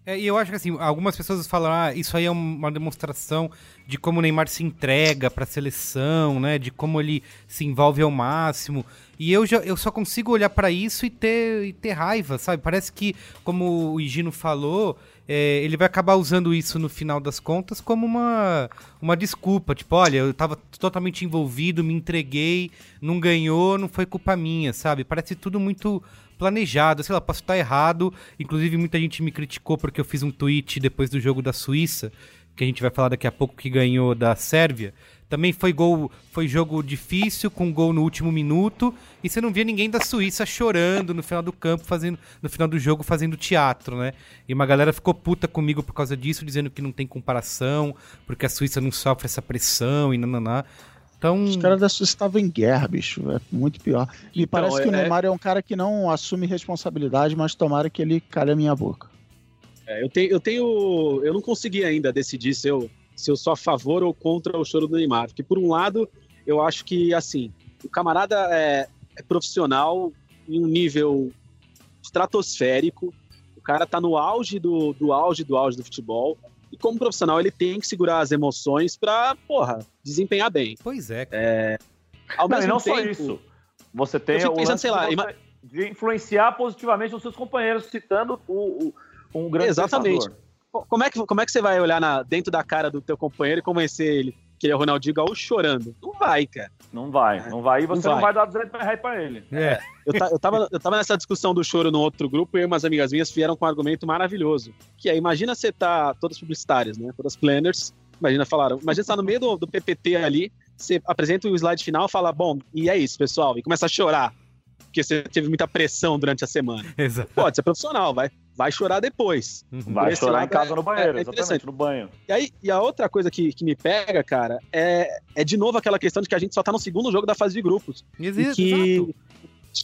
É, e eu acho que assim, algumas pessoas falam, ah, isso aí é uma demonstração de como o Neymar se entrega para a seleção, né? De como ele se envolve ao máximo. E eu, já, eu só consigo olhar para isso e ter, e ter raiva, sabe? Parece que, como o Higino falou, é, ele vai acabar usando isso no final das contas como uma, uma desculpa. Tipo, olha, eu tava totalmente envolvido, me entreguei, não ganhou, não foi culpa minha, sabe? Parece tudo muito planejado. Sei lá, posso estar errado. Inclusive, muita gente me criticou porque eu fiz um tweet depois do jogo da Suíça, que a gente vai falar daqui a pouco que ganhou da Sérvia. Também foi gol, foi jogo difícil, com gol no último minuto, e você não via ninguém da Suíça chorando no final do campo, fazendo, no final do jogo, fazendo teatro, né? E uma galera ficou puta comigo por causa disso, dizendo que não tem comparação, porque a Suíça não sofre essa pressão e nananá. Então... Os caras da Suíça estavam em guerra, bicho. É muito pior. Me então, parece que é... o Neymar é um cara que não assume responsabilidade, mas tomara que ele calhe a minha boca. É, eu, tenho, eu tenho. Eu não consegui ainda decidir se eu se eu sou a favor ou contra o choro do Neymar. Porque, por um lado, eu acho que, assim, o camarada é, é profissional em um nível estratosférico, o cara tá no auge do, do auge do auge do futebol, e como profissional ele tem que segurar as emoções pra, porra, desempenhar bem. Pois é. é ao não, mesmo não tempo, só isso. Você tem eu pensando, sei lá, ima... de influenciar positivamente os seus companheiros, citando o, o um grande Exatamente. Pensador. Como é, que, como é que você vai olhar na, dentro da cara do teu companheiro e convencer ele que ele é o Ronaldinho Gaúcho chorando? Não vai, cara. Não vai, não vai. E você não vai, não vai dar 200 reais pra ele. É. Eu, eu, tava, eu tava nessa discussão do choro no outro grupo e umas amigas minhas vieram com um argumento maravilhoso. Que é, imagina você tá, todas publicitárias, né? Todas planners. Imagina, falaram, imagina você tá no meio do, do PPT ali, você apresenta o slide final fala, bom, e é isso, pessoal, e começa a chorar porque você teve muita pressão durante a semana. Exato. Pode ser profissional, vai, vai chorar depois. Uhum. Vai chorar em casa é, no banheiro, é, exatamente, no banho. E, aí, e a outra coisa que, que me pega, cara, é, é de novo aquela questão de que a gente só tá no segundo jogo da fase de grupos. Exato. que Acho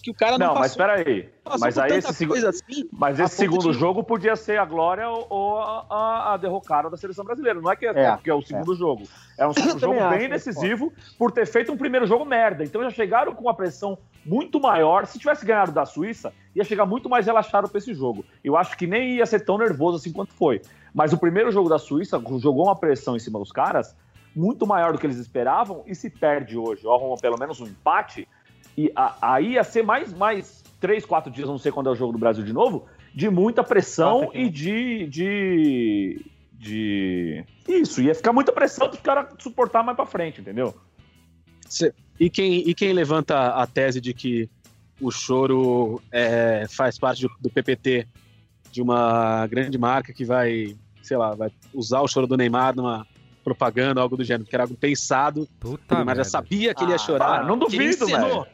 que o cara não, não mas espera aí. Mas aí esse, seg... assim, mas esse segundo de... jogo podia ser a glória ou a, a derrocada da seleção brasileira. Não é que é, é porque é o segundo é. jogo. É um segundo jogo bem decisivo por ter feito um primeiro jogo merda. Então já chegaram com uma pressão muito maior. Se tivesse ganhado da Suíça, ia chegar muito mais relaxado para esse jogo. Eu acho que nem ia ser tão nervoso assim quanto foi. Mas o primeiro jogo da Suíça jogou uma pressão em cima dos caras muito maior do que eles esperavam e se perde hoje, ou pelo menos um empate, e a, aí ia ser mais, mais três, quatro dias, não sei quando é o jogo do Brasil de novo, de muita pressão e de, de, de. Isso, ia ficar muita pressão para os caras suportar mais para frente, entendeu? E quem, e quem levanta a tese de que o choro é, faz parte do, do, PPT de uma grande marca que vai, sei lá, vai usar o choro do Neymar numa propaganda, algo do gênero, que era algo pensado. Puta o Neymar já sabia que ele ia ah, chorar. Ah, não duvido, velho.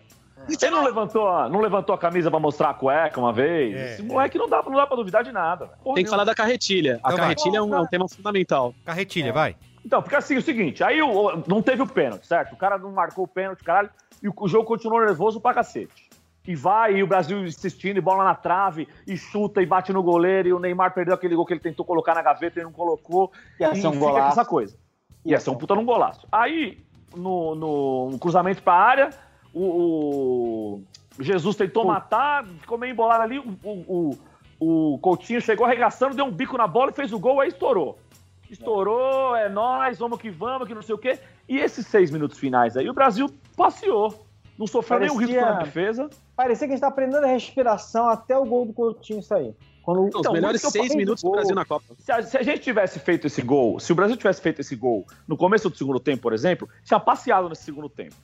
Você não levantou, não levantou a camisa pra mostrar a cueca uma vez? É, Esse moleque não dá, não dá pra duvidar de nada. Porra, Tem que falar da carretilha. A então carretilha é um, é um, tema fundamental. Carretilha, é. vai. Então, porque assim, é o seguinte, aí o, não teve o pênalti, certo? O cara não marcou o pênalti, caralho, e o, o jogo continuou nervoso pra cacete. E vai, e o Brasil insistindo, e bola na trave, e chuta, e bate no goleiro, e o Neymar perdeu aquele gol que ele tentou colocar na gaveta e não colocou. E, e um fica essa coisa. Ia ser um puta num golaço. Aí, no, no um cruzamento pra área, o, o Jesus tentou matar, ficou meio embolado ali, o, o, o Coutinho chegou arregaçando, deu um bico na bola e fez o gol, aí estourou. Estourou, é nós, vamos que vamos, que não sei o quê. E esses seis minutos finais aí, o Brasil passeou. Não sofreu Parecia... nenhum risco na defesa. Parecia que a gente tá aprendendo a respiração até o gol do Coutinho sair. Quando, então, os melhores seis minutos do Brasil na Copa. Se a, se a, gente tivesse feito esse gol, se o Brasil tivesse feito esse gol no começo do segundo tempo, por exemplo, tinha passeado nesse segundo tempo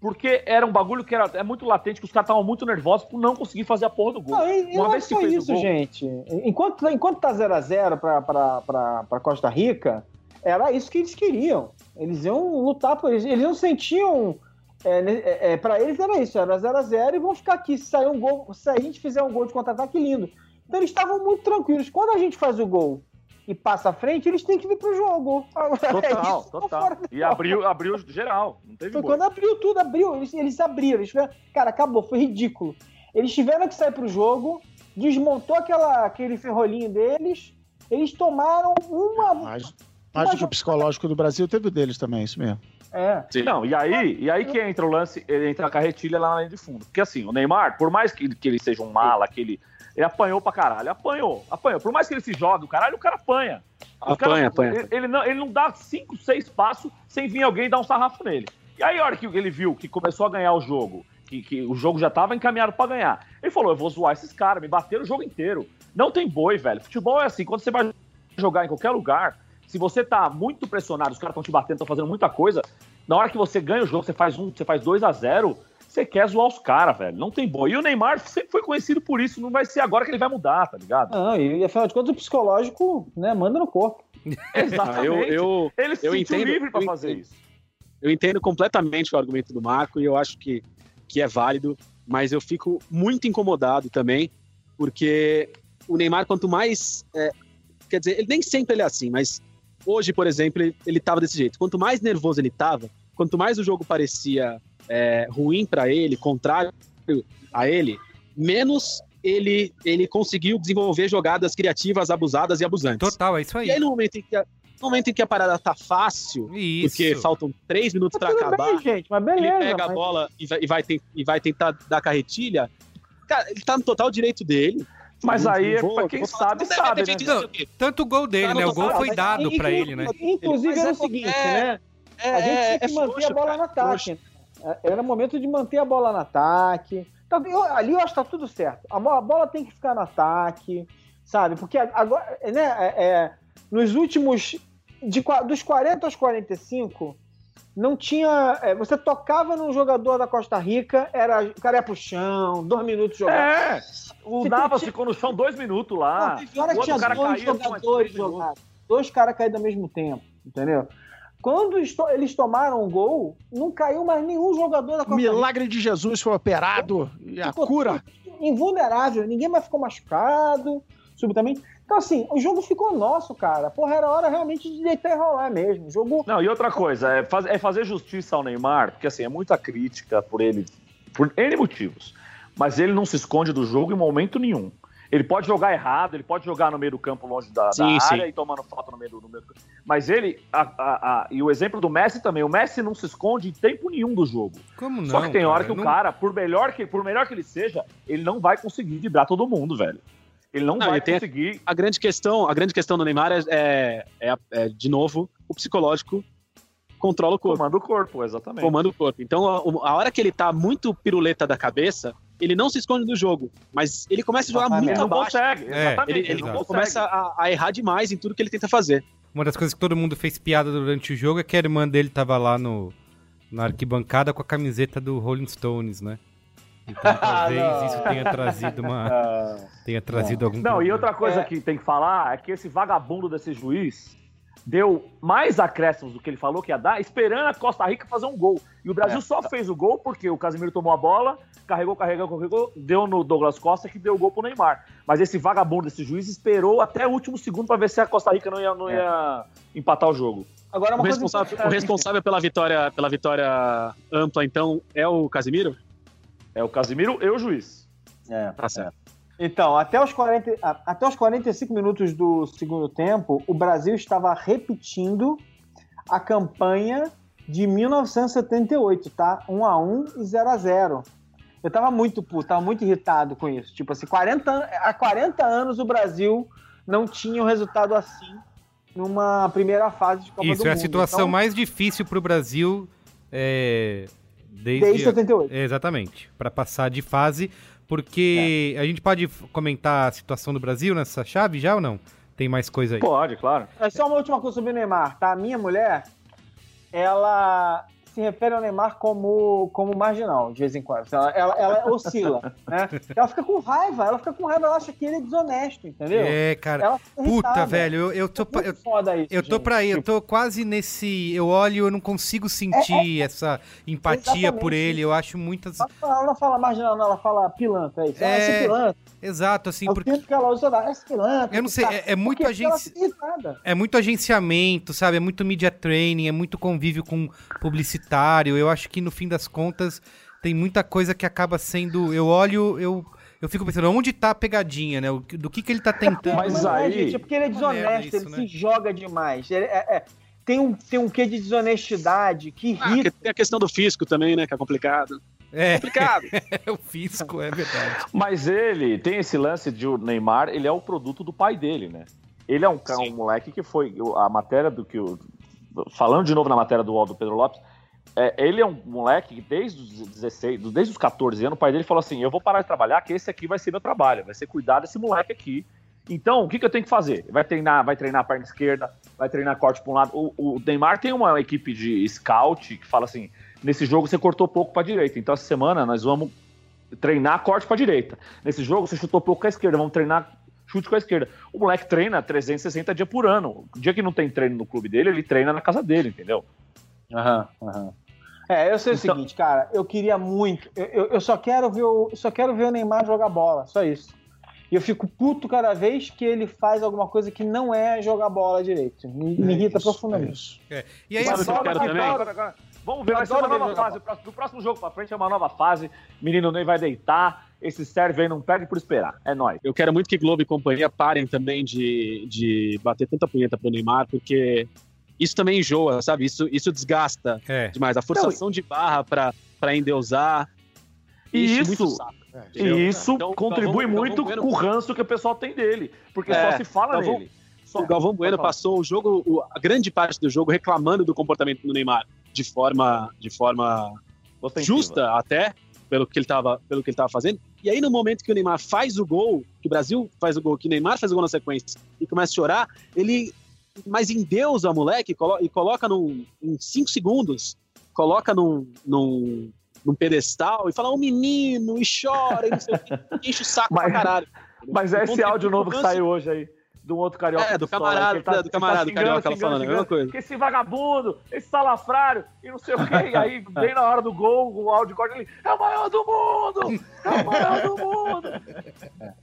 porque era um bagulho que era, é muito latente, que os caras estavam muito nervosos por não conseguir fazer a porra do gol. Não, e, Uma vez que fez isso, gol... gente. Enquanto, enquanto tá 0x0 para Costa Rica, era isso que eles queriam. Eles iam lutar por isso. Eles não sentiam. É, é, é, para eles era isso, era 0x0 e vão ficar aqui. Se sair um gol, se a gente fizer um gol de contra-ataque, lindo. Então eles estavam muito tranquilos. Quando a gente faz o gol e passa à frente, eles têm que vir pro jogo. Total, é total. E abriu, abriu geral. Não teve Foi quando abriu tudo, abriu. Eles, eles abriram. Eles tiveram... Cara, acabou, foi ridículo. Eles tiveram que sair pro jogo, desmontou aquela, aquele ferrolinho deles, eles tomaram uma. Do que o psicológico do Brasil teve o deles também, é isso mesmo. É. Sim. Não, e aí, e aí que entra o lance, entra a carretilha lá na linha de fundo. Porque assim, o Neymar, por mais que, que ele seja um mala, que ele ele apanhou pra caralho. Apanhou, apanhou. Por mais que ele se jogue, o caralho, o cara apanha. O apanha, cara, apanha. Ele, ele, não, ele não dá cinco, seis passos sem vir alguém dar um sarrafo nele. E aí, a hora que ele viu que começou a ganhar o jogo, que, que o jogo já tava encaminhado para ganhar, ele falou: Eu vou zoar esses caras, me bateram o jogo inteiro. Não tem boi, velho. Futebol é assim, quando você vai jogar em qualquer lugar, se você tá muito pressionado, os caras estão te batendo, estão fazendo muita coisa, na hora que você ganha o jogo, você faz um, você faz 2 a 0 você quer zoar os caras, velho. Não tem boi. E o Neymar sempre foi conhecido por isso. Não vai ser agora que ele vai mudar, tá ligado? Não, e afinal de contas, o psicológico, né, manda no corpo. Exatamente. eu, eu, ele se eu entendo, livre para fazer isso. Eu entendo completamente o argumento do Marco e eu acho que, que é válido, mas eu fico muito incomodado também, porque o Neymar, quanto mais. É, quer dizer, ele nem sempre ele é assim, mas hoje, por exemplo, ele, ele tava desse jeito. Quanto mais nervoso ele tava, quanto mais o jogo parecia é, ruim para ele, contrário a ele, menos ele, ele conseguiu desenvolver jogadas criativas, abusadas e abusantes. Total, é isso aí. E aí, no momento em que a, no momento em que a parada tá fácil, isso. porque faltam três minutos para acabar, bem, gente, mas beleza, ele pega mas... a bola e vai, e, vai e vai tentar dar carretilha, cara, ele tá no total direito dele. Mas aí, vou, pra quem sabe, sabe, né? tanto o gol dele, tá né? O gol foi dado para ele, né? Inclusive, é o seguinte, né? É, a gente é, tem que manter a bola no ataque. É, era momento de manter a bola no ataque. Eu, ali eu acho que tá tudo certo. A bola, a bola, tem que ficar no ataque, sabe? Porque agora, né, é, é, nos últimos. De, dos 40 aos 45, não tinha. É, você tocava num jogador da Costa Rica, era, o cara ia pro chão, dois minutos jogando. É! O Navas ficou no chão dois minutos lá. Não, teve tinha cara dois jogadores jogados. Dois caras caídos ao mesmo tempo, entendeu? Quando eles tomaram o gol, não caiu mais nenhum jogador da Copa Milagre de Jesus foi operado e a cura. Invulnerável, ninguém mais ficou machucado, subitamente. Então, assim, o jogo ficou nosso, cara. Porra, era hora realmente de deitar e rolar mesmo. O jogo. Não, e outra coisa, é, faz, é fazer justiça ao Neymar, porque assim, é muita crítica por ele, por N motivos. Mas ele não se esconde do jogo em momento nenhum. Ele pode jogar errado, ele pode jogar no meio do campo, longe da, sim, da área sim. e tomando falta no meio do, no meio do Mas ele, a, a, a, e o exemplo do Messi também, o Messi não se esconde em tempo nenhum do jogo. Como não? Só que tem hora cara, que não... o cara, por melhor que, por melhor que ele seja, ele não vai conseguir vibrar todo mundo, velho. Ele não, não vai conseguir. A, grande questão, a grande questão do Neymar é, é, é, é, de novo, o psicológico controla o corpo. Comanda o corpo, exatamente. Comanda o corpo. Então, a, a hora que ele tá muito piruleta da cabeça, ele não se esconde do jogo, mas ele começa a jogar muito ele abaixo. Não consegue, é, exatamente. Ele, ele, ele começa a, a, errar demais em tudo que ele tenta fazer. Uma das coisas que todo mundo fez piada durante o jogo é que a irmã dele tava lá no, na arquibancada com a camiseta do Rolling Stones, né? Então talvez isso tenha trazido uma. tenha trazido algum. Não, problema. e outra coisa é. que tem que falar é que esse vagabundo desse juiz deu mais acréscimos do que ele falou que ia dar, esperando a Costa Rica fazer um gol. E o Brasil é. só fez o gol porque o Casemiro tomou a bola, carregou, carregou, carregou, deu no Douglas Costa que deu o gol pro Neymar. Mas esse vagabundo, esse juiz, esperou até o último segundo para ver se a Costa Rica não ia, não é. ia empatar o jogo. Agora o responsável, o responsável pela vitória, pela vitória ampla, então, é o Casemiro? É o Casemiro e o juiz. É, tá certo. Então, até os, 40, até os 45 minutos do segundo tempo, o Brasil estava repetindo a campanha de 1978, tá? 1 a 1 e 0 a 0 Eu tava muito puto, tava muito irritado com isso. Tipo assim, 40, há 40 anos o Brasil não tinha um resultado assim numa primeira fase de Copa isso, do é Mundo. Isso, é a situação então, mais difícil para o Brasil é, desde, desde 78. exatamente, para passar de fase. Porque é. a gente pode comentar a situação do Brasil nessa chave já ou não? Tem mais coisa aí? Pode, claro. É só uma última coisa sobre o Neymar, tá? A minha mulher, ela se refere ao Neymar como, como marginal, de vez em quando. Ela, ela, ela oscila, né? Ela fica com raiva, ela fica com raiva, ela acha que ele é desonesto, entendeu? É, cara. Puta, velho, eu, eu tô. É eu, foda isso, eu tô gente. pra aí, eu tô quase nesse. Eu olho, eu não consigo sentir é, é, essa empatia exatamente. por ele. Eu acho muitas. Ela não fala marginal, não, ela fala pilantra. É, é, pilantra. Exato, assim, é porque. que ela usa, essa pilantra. Eu não sei, é, é muito agência. É muito agenciamento, sabe? É muito media training, é muito convívio com Eu acho que no fim das contas tem muita coisa que acaba sendo. Eu olho, eu. Eu fico pensando, onde tá a pegadinha, né? Do que, que ele tá tentando. Mas aí. Gente, é porque ele é desonesto, isso, ele né? se joga demais. Ele é, é, tem, um, tem um quê de desonestidade que ah, irrita. Ah, tem a questão do fisco também, né? Que é complicado. É, complicado. o fisco, é verdade. Mas ele tem esse lance de o Neymar, ele é o produto do pai dele, né? Ele é um, um moleque que foi. A matéria do que. O, falando de novo na matéria do Aldo Pedro Lopes, é, ele é um moleque que desde os 16, desde os 14 anos, o pai dele falou assim: Eu vou parar de trabalhar, que esse aqui vai ser meu trabalho, vai ser cuidar desse moleque aqui. Então, o que, que eu tenho que fazer? Vai treinar, vai treinar a perna esquerda, vai treinar corte para um lado. O, Neymar tem uma equipe de scout que fala assim: nesse jogo você cortou pouco para direita, então essa semana nós vamos treinar corte para direita. Nesse jogo você chutou pouco com a esquerda, vamos treinar chute com a esquerda. O moleque treina 360 dias por ano. O dia que não tem treino no clube dele, ele treina na casa dele, entendeu? Aham, aham. É, eu sei então... o seguinte, cara, eu queria muito. Eu, eu, só quero ver o, só quero ver o Neymar jogar bola, só isso. E eu fico puto cada vez que ele faz alguma coisa que não é jogar bola direito. Me, me é irrita isso, profundamente. É. E aí, eu quero também? Vamos ver, vai ser uma nova fase. Do próximo jogo pra frente é uma nova fase. Menino Ney vai deitar. Esse serve aí não perde por esperar. É nóis. Eu quero muito que Globo e companhia parem também de, de bater tanta punheta pro Neymar, porque isso também enjoa, sabe? Isso, isso desgasta é. demais. A forçação não, de barra pra, pra endeusar. E isso, isso é, e isso então, contribui Galvão, muito Galvão com o ranço que o pessoal tem dele. Porque é, só se fala Galvão, nele. Só, o Galvão Bueno passou o jogo, a grande parte do jogo, reclamando do comportamento do Neymar de forma, de forma justa até, pelo que ele estava pelo que ele tava fazendo. E aí, no momento que o Neymar faz o gol, que o Brasil faz o gol, que o Neymar faz o gol na sequência e começa a chorar, ele mas em Deus a moleque e coloca num, em cinco segundos, coloca num, num, num pedestal e fala, um menino, e chora, e não sei o enche o saco mas, pra caralho. Mas é esse áudio novo que saiu hoje aí do outro carioca. É, do camarada, tá, do camarada, tá carioca, ela falando, a mesma coisa. Que esse vagabundo, esse salafrário, e não sei o quê. E aí, bem na hora do gol, o áudio corta ele, é o maior do mundo! É o maior do mundo!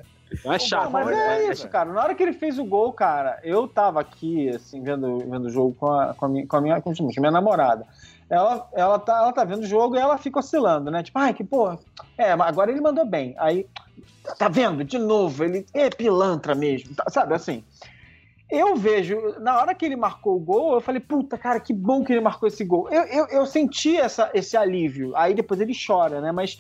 Não é chato. mas é, é isso, cara. Na hora que ele fez o gol, cara, eu tava aqui, assim, vendo, vendo o jogo com a, com a minha, com a minha, com a minha namorada. ela, ela, tá, ela tá vendo o jogo e ela fica oscilando, né? Tipo, ai, que porra. É, agora ele mandou bem. Aí, tá vendo? De novo, ele é pilantra mesmo, tá, sabe assim. Eu vejo, na hora que ele marcou o gol, eu falei, puta, cara, que bom que ele marcou esse gol. Eu, eu, eu senti essa, esse alívio. Aí depois ele chora, né? Mas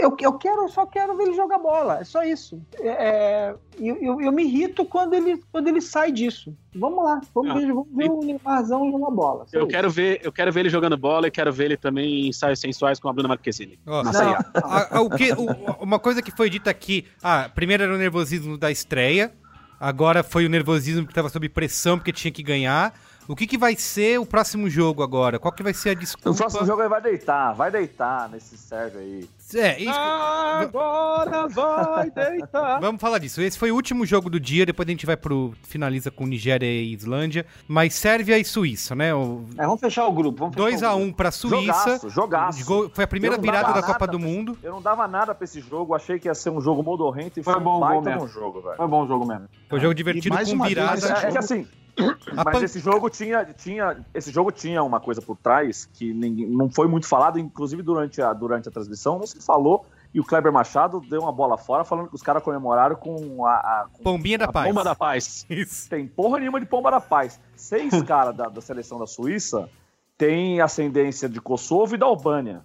eu, eu quero, eu só quero ver ele jogar bola, é só isso. É, é eu, eu, eu, me irrito quando ele, quando ele sai disso. Vamos lá, vamos, ah, ver, vamos ver o Neymarzão jogar bola. Eu quero, ver, eu quero ver ele jogando bola e quero ver ele também em ensaios sensuais com a Bruna Marquezine. Oh, a, a, o que, o, uma coisa que foi dita aqui, ah, primeiro era o nervosismo da estreia, agora foi o nervosismo que estava sob pressão porque tinha que ganhar. O que, que vai ser o próximo jogo agora? Qual que vai ser a desculpa? O próximo jogo ele vai deitar, vai deitar nesse Sérgio aí. É, isso... Agora vai deitar. Vamos falar disso. Esse foi o último jogo do dia, depois a gente vai pro. finaliza com Nigéria e Islândia. Mas Sérvia e Suíça, né? O... É, vamos fechar o grupo. 2x1 um pra Suíça. Jogaço, jogaço. Foi a primeira virada da Copa do Mundo. Eu não dava nada pra esse jogo, achei que ia ser um jogo modorrento e foi, foi um bom baita mesmo. jogo, velho. Foi bom jogo mesmo. Foi um jogo divertido com virada. Vez, é, é que assim. Mas pan... esse jogo tinha, tinha, esse jogo tinha uma coisa por trás que ninguém, não foi muito falado, inclusive durante a, durante a transmissão, não se falou. E o Kleber Machado deu uma bola fora falando que os caras comemoraram com a. a com Pombinha da a Paz. Pomba da Paz. Isso. Tem porra nenhuma de Pomba da Paz. Seis caras da, da seleção da Suíça têm ascendência de Kosovo e da Albânia.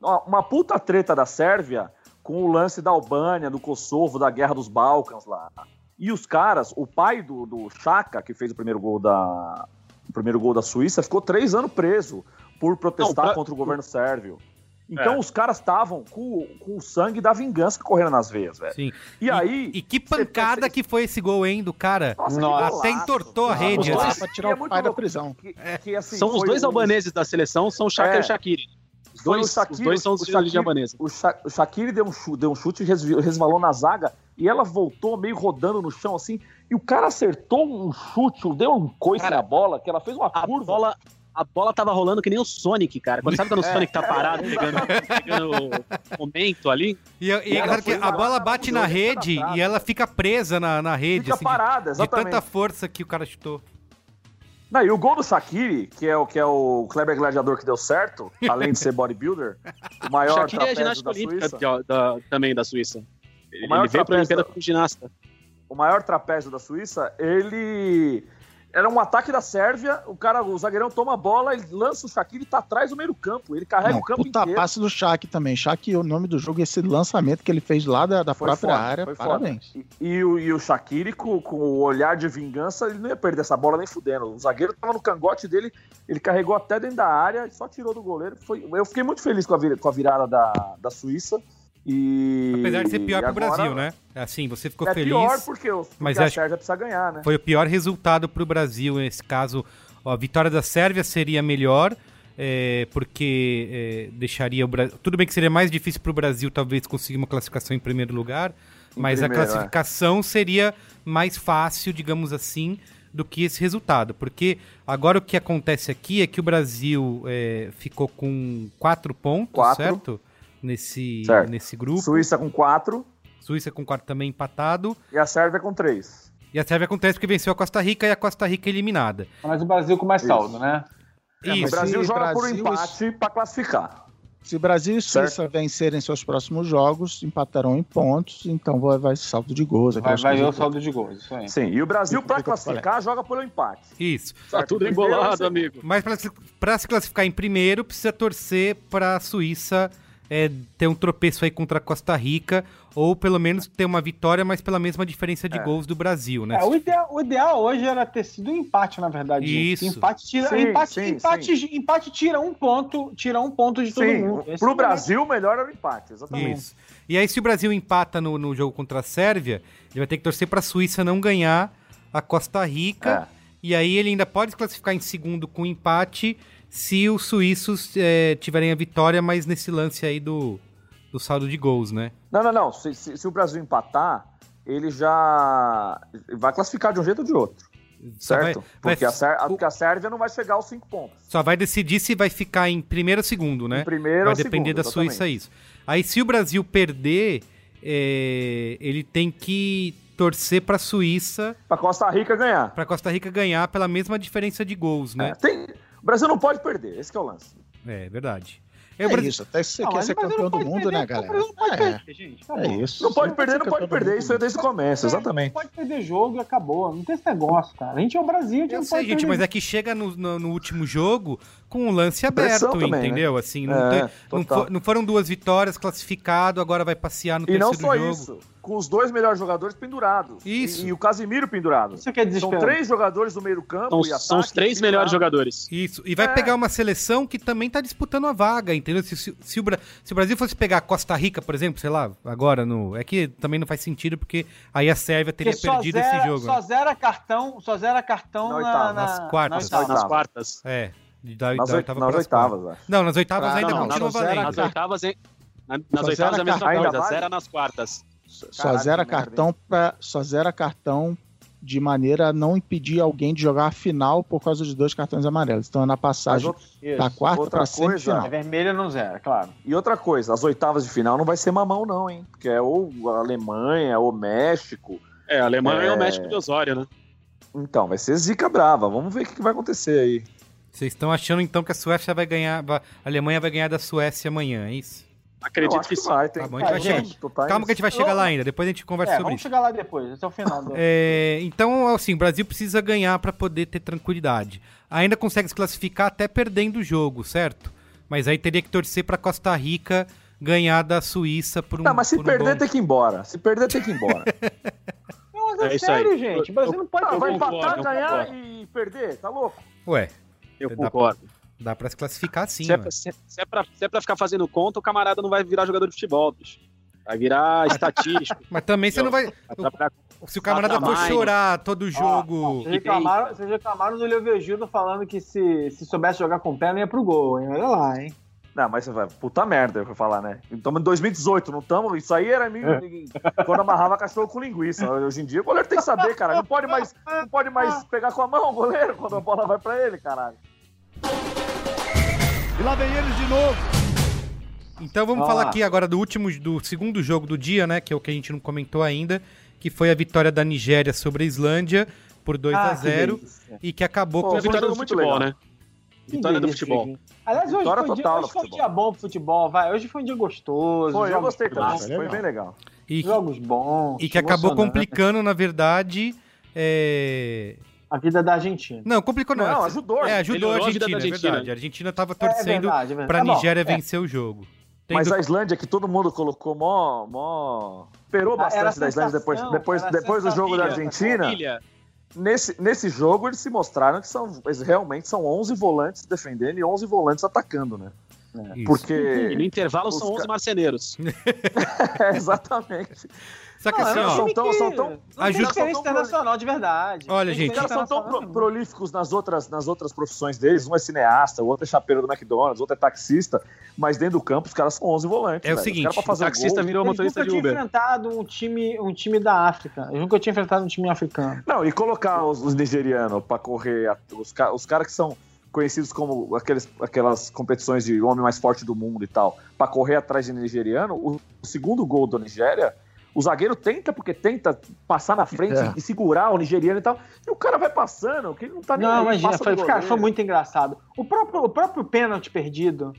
Uma puta treta da Sérvia com o lance da Albânia, do Kosovo, da Guerra dos Balcãs lá. E os caras, o pai do, do Chaka, que fez o primeiro gol da, o primeiro gol da Suíça, ficou três anos preso por protestar Não, pra... contra o governo sérvio. Então é. os caras estavam com, com o sangue da vingança correndo nas veias, velho. Sim. E, e aí. E que pancada você... que foi esse gol, hein, do cara? Nossa, Nossa. Até entortou a rede. Nossa, assim. pra tirar é o pai da prisão. Que, é. que, assim, são os dois albaneses da seleção, são o Chaka é. e o Shaqiri. Os dois, Shaqiri, os dois são os filhos de albanesa. O, Sha, o Shaqiri deu um chute, deu um chute resvalou na zaga e ela voltou meio rodando no chão assim, e o cara acertou um chute, deu um coice cara, na bola, que ela fez uma a curva. Bola, a bola tava rolando que nem o Sonic, cara. Quando sabe quando o é. Sonic tá parado, pegando, pegando o momento ali? E, e é que a bola bate na rede e ela fica presa na, na rede. Fica assim, parada, exatamente. De tanta força que o cara chutou. Não, e o gol do Shaqiri, que é o que é o Kleber Gladiador que deu certo, além de ser bodybuilder, o maior Shaqiri é a ginástica olímpica da, também da Suíça. Ele, ele veio para a Olimpíada como ginasta. O maior trapézio da Suíça, ele era um ataque da Sérvia, o cara, o zagueirão toma a bola, ele lança o Shaqiri e tá atrás do meio campo. Ele carrega Não, o campo puta inteiro. passe do Shaq também. Shaq, o nome do jogo, esse lançamento que ele fez lá da, da própria foda, área. Parabéns. E, e, o, e o Shaqiri, com, com o olhar de vingança, ele não ia perder essa bola nem fudendo. O zagueiro tava no cangote dele, ele carregou até dentro da área e só tirou do goleiro. Foi, eu fiquei muito feliz com a, vir, com a virada da, da Suíça. E... Apesar de ser pior pro agora... Brasil, né? Assim, você ficou é feliz. É pior porque, porque mas a Sérvia precisa ganhar, né? Foi o pior resultado pro Brasil nesse caso. Ó, a vitória da Sérvia seria melhor, é, porque é, deixaria o Brasil. Tudo bem que seria mais difícil pro Brasil, talvez, conseguir uma classificação em primeiro lugar, em mas primeiro, a é. classificação seria mais fácil, digamos assim, do que esse resultado. Porque agora o que acontece aqui é que o Brasil é, ficou com quatro pontos, quatro. certo? Nesse, nesse grupo. Suíça com 4. Suíça com 4 também empatado. E a Sérvia com 3. E a Sérvia com 3 porque venceu a Costa Rica e a Costa Rica eliminada. Mas o Brasil com mais saldo, né? Isso. o Brasil joga Brasil... por empate para classificar. Se Brasil e Suíça certo. vencerem seus próximos jogos, empatarão em pontos, então vai, vai saldo de gols. Vai, vai o saldo de gols, isso aí. Sim, e o Brasil, para classificar, joga pelo empate. Isso. Tá tudo embolado, amigo. Mas para se classificar em primeiro, precisa torcer para a Suíça é, ter um tropeço aí contra a Costa Rica, ou pelo menos ter uma vitória, mas pela mesma diferença de é. gols do Brasil, né? É, o, ideal, o ideal hoje era ter sido um empate, na verdade. Isso. Empate tira, sim, empate, sim, empate, sim. empate tira um ponto, tira um ponto de todo mundo. Esse Pro Brasil, o melhor era o empate, exatamente. Isso. E aí, se o Brasil empata no, no jogo contra a Sérvia, ele vai ter que torcer para a Suíça não ganhar a Costa Rica. É. E aí ele ainda pode se classificar em segundo com empate se os suíços é, tiverem a vitória, mas nesse lance aí do, do saldo de gols, né? Não, não, não. Se, se, se, o Brasil empatar, ele já vai classificar de um jeito ou de outro. certo? Vai, porque, vai, a porque, a Sérvia não vai chegar aos cinco pontos. Só vai decidir se vai ficar em primeiro ou segundo, né? Em primeiro vai depender segundo, da exatamente. Suíça isso. Aí se o Brasil perder, é, ele tem que torcer para a Suíça. Para Costa Rica ganhar. Para Costa Rica ganhar pela mesma diferença de gols, né? É, tem, O Brasil não pode perder, esse é o lance. É, verdade. É, é isso, até se você não, quer ser campeão do mundo, perder, né, galera? Não pode é. perder, gente. Tá é isso. Não pode perder, não pode perder. Isso é desde o começo, exatamente. Não pode perder jogo e acabou. Não tem esse negócio, cara. A gente é o Brasil, a gente Eu não sei, pode gente, mas é que chega no, no, no último jogo com um lance aberto, também, né? entendeu? Né? Assim, não, é, tem, não, for, não, foram duas vitórias, classificado, agora vai passear no e terceiro jogo. E não só isso com os dois melhores jogadores pendurados. Isso. E, e o Casimiro pendurado. Isso que é São três jogadores do meio campo são, e ataque, São os três pendurado. melhores jogadores. Isso. E vai é. pegar uma seleção que também tá disputando a vaga, entendeu? Se, se, se, o, se o Brasil fosse pegar Costa Rica, por exemplo, sei lá, agora no. É que também não faz sentido, porque aí a Sérvia teria perdido zera, esse jogo. Só né? zera cartão, só zera cartão na, na, nas quartas. Nas, nas quartas. É. Da, nas, da oitava nas oitavas, acho. Não, nas oitavas ah, ainda não, continua valendo. Nas oitavas, nas oitavas é a mesma coisa, zera nas quartas. Só zera cartão para só zera cartão de maneira a não impedir alguém de jogar a final por causa de dois cartões amarelos. Então é na passagem da quarta para semifinal. É vermelha não zera, claro. E outra coisa, as oitavas de final não vai ser mamão não, hein? Porque é ou a Alemanha, ou México. É, a Alemanha é... o México de Osório, né? Então, vai ser zica brava. Vamos ver o que vai acontecer aí. Vocês estão achando então que a Suécia vai ganhar, a Alemanha vai ganhar da Suécia amanhã, é isso? Acredito que, que sim. Vai, tem... tá bom, é, gente, calma que a gente vai chegar lá ainda, depois a gente conversa é, sobre vamos isso. Vamos chegar lá depois, esse é o final. Do... É, então, assim, o Brasil precisa ganhar para poder ter tranquilidade. Ainda consegue se classificar até perdendo o jogo, certo? Mas aí teria que torcer para Costa Rica ganhar da Suíça por um Não, mas se perder bom... tem que ir embora. Se perder tem que ir embora. não, mas é, é sério, aí. gente. O Brasil não pode... Ah, vai empatar, ganhar e perder, tá louco? Ué. Eu concordo. Dá pra se classificar sim. Se é, se, se, é pra, se é pra ficar fazendo conta, o camarada não vai virar jogador de futebol, bicho. Vai virar estatístico. Mas também você não vai. se o camarada for chorar todo jogo. vocês, reclamaram, vocês reclamaram do Leovegildo falando que se, se soubesse jogar com pé não ia pro gol, hein? Olha lá, hein? Não, mas você vai. Puta merda, eu vou falar, né? Estamos em 2018, não estamos. Isso aí era mim, quando amarrava cachorro com linguiça. Hoje em dia o goleiro tem que saber, cara. Não pode mais, não pode mais pegar com a mão o goleiro quando a bola vai pra ele, caralho. E lá vem eles de novo. Então vamos falar aqui agora do último, do segundo jogo do dia, né? Que é o que a gente não comentou ainda, que foi a vitória da Nigéria sobre a Islândia por 2 ah, a 0 e que acabou Pô, com a vitória do futebol, legal. né? Vitória do futebol. Aliás, hoje foi, um dia, hoje foi um dia bom pro futebol, vai. Hoje foi um dia gostoso. Foi, eu gostei também. Foi bem legal. E, jogos bons. E que acabou complicando, na verdade, é, a vida da Argentina. Não, complicou não. Não, ajudou. É, ajudou a Argentina, a, Argentina, é verdade. A Argentina tava torcendo é verdade, é pra tá Nigéria é. vencer é. o jogo. Tendo... Mas a Islândia, que todo mundo colocou mó. mó... Perou ah, bastante da Islândia depois, depois, depois do jogo da Argentina. Nesse, nesse jogo, eles se mostraram que são, eles realmente são 11 volantes defendendo e 11 volantes atacando, né? É. Porque. E no intervalo são 11 marceneiros. é, exatamente. Só que assim, ó. São tão, são tão, ajuda internacional de verdade. Olha, gente. Os caras são tão pro, prolíficos nas outras, nas outras profissões deles. Um é cineasta, o outro é chapeiro do McDonald's, o outro é taxista. Mas dentro do campo, os caras são 11 volantes. É velho. o seguinte: o taxista virou motorista de Uber. Eu nunca tinha enfrentado um time, um time da África. Eu nunca tinha enfrentado um time africano. Não, e colocar os, os nigerianos pra correr, os, os caras que são conhecidos como aqueles, aquelas competições de homem mais forte do mundo e tal, para correr atrás de nigeriano, o, o segundo gol da Nigéria o zagueiro tenta, porque tenta passar na frente é. e segurar o nigeriano e tal. E o cara vai passando, que não tá nem Não, imagina, foi, cara, foi muito engraçado. O próprio, o próprio pênalti perdido.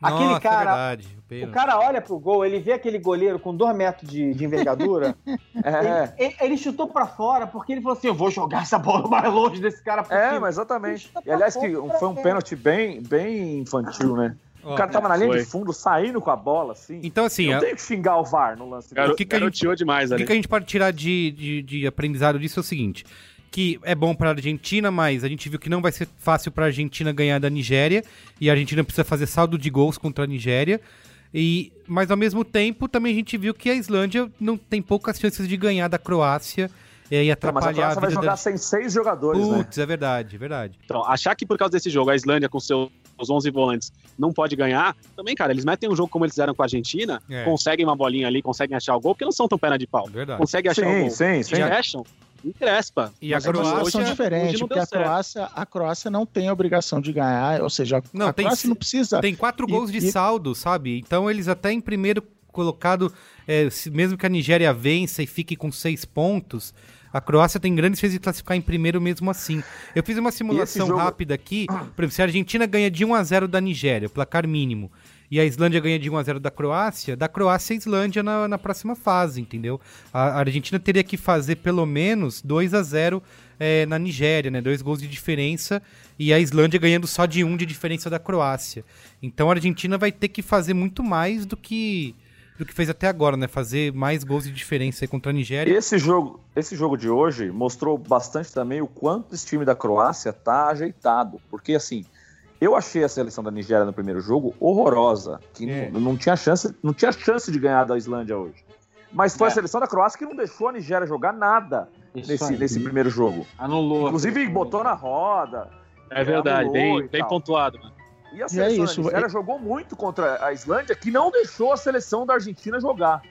Nossa, aquele é cara. É verdade, o, o, cara olha pro gol, ele vê aquele goleiro com dois metros de, de envergadura. é. ele, ele, chutou para fora porque ele falou assim: eu vou jogar essa bola mais longe desse cara possível. É, mas exatamente. E aliás, que foi um pênalti bem, bem infantil, né? O cara tava na linha de fundo, saindo com a bola, assim. Então, assim. Não a... tem que xingar o VAR no lance. Garo... O que, que, a gente... demais, o que, que a gente pode tirar de, de, de aprendizado disso é o seguinte: que é bom para a Argentina, mas a gente viu que não vai ser fácil para a Argentina ganhar da Nigéria e a Argentina precisa fazer saldo de gols contra a Nigéria. E mas ao mesmo tempo também a gente viu que a Islândia não tem poucas chances de ganhar da Croácia e atrapalhar não, mas a Croácia a vai jogar da... sem seis jogadores, né? Putz, né? é verdade, é verdade. Então, achar que por causa desse jogo a Islândia com seu os 11 volantes, não pode ganhar, também, cara, eles metem um jogo como eles fizeram com a Argentina, é. conseguem uma bolinha ali, conseguem achar o gol, porque não são tão perna de pau. Verdade. Conseguem achar sim, o gol. Sim, sim, acham, encrespa. E Mas a Croácia são diferentes, porque a Croácia, a Croácia não tem a obrigação de ganhar, ou seja, a, não, a Croácia não precisa. Tem quatro e, gols de e... saldo, sabe? Então eles até em primeiro colocado, é, mesmo que a Nigéria vença e fique com seis pontos, A Croácia tem grandes chances de classificar em primeiro mesmo assim. Eu fiz uma simulação jogo... rápida aqui. Por exemplo, se a Argentina ganha de 1 a 0 da Nigéria, placar mínimo, e a Islândia ganha de 1 a 0 da Croácia, da Croácia a Islândia na, na próxima fase, entendeu? A, a Argentina teria que fazer pelo menos 2 a 0 é, na Nigéria, né? Dois gols de diferença e a Islândia ganhando só de um de diferença da Croácia. Então a Argentina vai ter que fazer muito mais do que do que fez até agora, né? Fazer mais gols de diferença contra a Nigéria. Esse jogo, esse jogo de hoje mostrou bastante também o quanto esse time da Croácia tá ajeitado, porque assim, eu achei a seleção da Nigéria no primeiro jogo horrorosa, que é. não, não, tinha chance, não tinha chance de ganhar da Islândia hoje. Mas foi é. a seleção da Croácia que não deixou a Nigéria jogar nada nesse, nesse primeiro jogo. Anulou. Inclusive botou na roda. É verdade, bem, bem pontuado, mano. E a seleção e é isso, da Nigéria é... jogou muito contra a Islândia, que não deixou a seleção da Argentina jogar.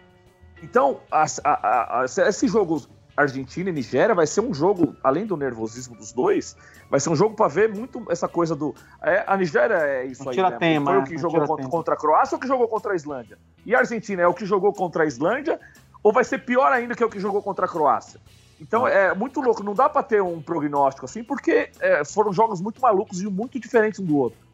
Então, a, a, a, esse jogo Argentina e Nigéria vai ser um jogo, além do nervosismo dos dois, vai ser um jogo para ver muito essa coisa do. É, a Nigéria é isso aí. Né? Tema, Foi o que jogou contra, contra, a Croácia ou o que jogou contra a Islândia? E a Argentina é o que jogou contra a Islândia ou vai ser pior ainda que é o que jogou contra a Croácia? Então é muito louco, não dá para ter um prognóstico assim, porque é, foram jogos muito malucos e muito diferentes um do outro.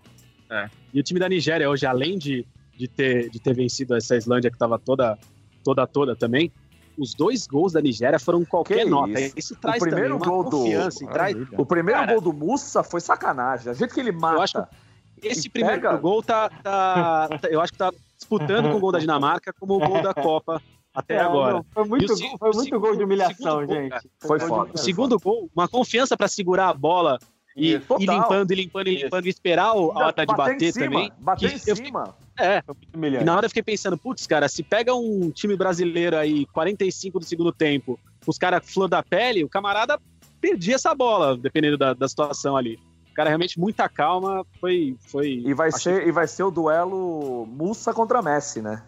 É. E o time da Nigéria hoje, além de, de, ter, de ter vencido essa Islândia que estava toda, toda, toda também, os dois gols da Nigéria foram qualquer que nota. Isso, isso traz o primeiro também gol confiança. Do... Traz... O primeiro Cara, gol do Mussa foi sacanagem. A gente que ele mata. Eu acho que esse primeiro pega... gol tá, tá, tá, Eu acho que tá disputando com o gol da Dinamarca como o gol da Copa até é, agora. Não, foi muito, o, foi muito gol de humilhação, gente. Gol, foi, foi foda. O segundo gol, uma confiança para segurar a bola e, ir limpando, e limpando, e limpando, e esperar a hora de bater cima, também. Bater em cima. é. E na hora eu fiquei pensando, putz, cara, se pega um time brasileiro aí, 45 do segundo tempo, os caras flor da pele, o camarada perdia essa bola, dependendo da, da situação ali. O cara realmente muita calma, foi. foi e, vai ser, que... e vai ser o duelo Mussa contra Messi, né?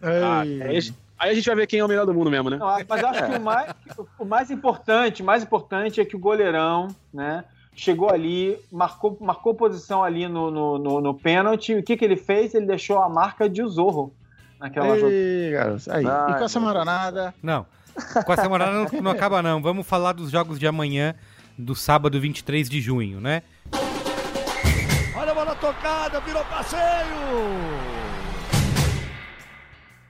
Ah, aí, aí, a gente vai ver quem é o melhor do mundo mesmo, né? Não, mas eu acho que o mais, o mais importante, mais importante é que o goleirão, né? Chegou ali, marcou, marcou posição ali no, no, no, no pênalti. O que, que ele fez? Ele deixou a marca de Zorro naquela jogada. Aí. e com essa maranada? Não. Com essa maranada não, não acaba, não. Vamos falar dos jogos de amanhã, do sábado 23 de junho, né? Olha a bola tocada, virou passeio!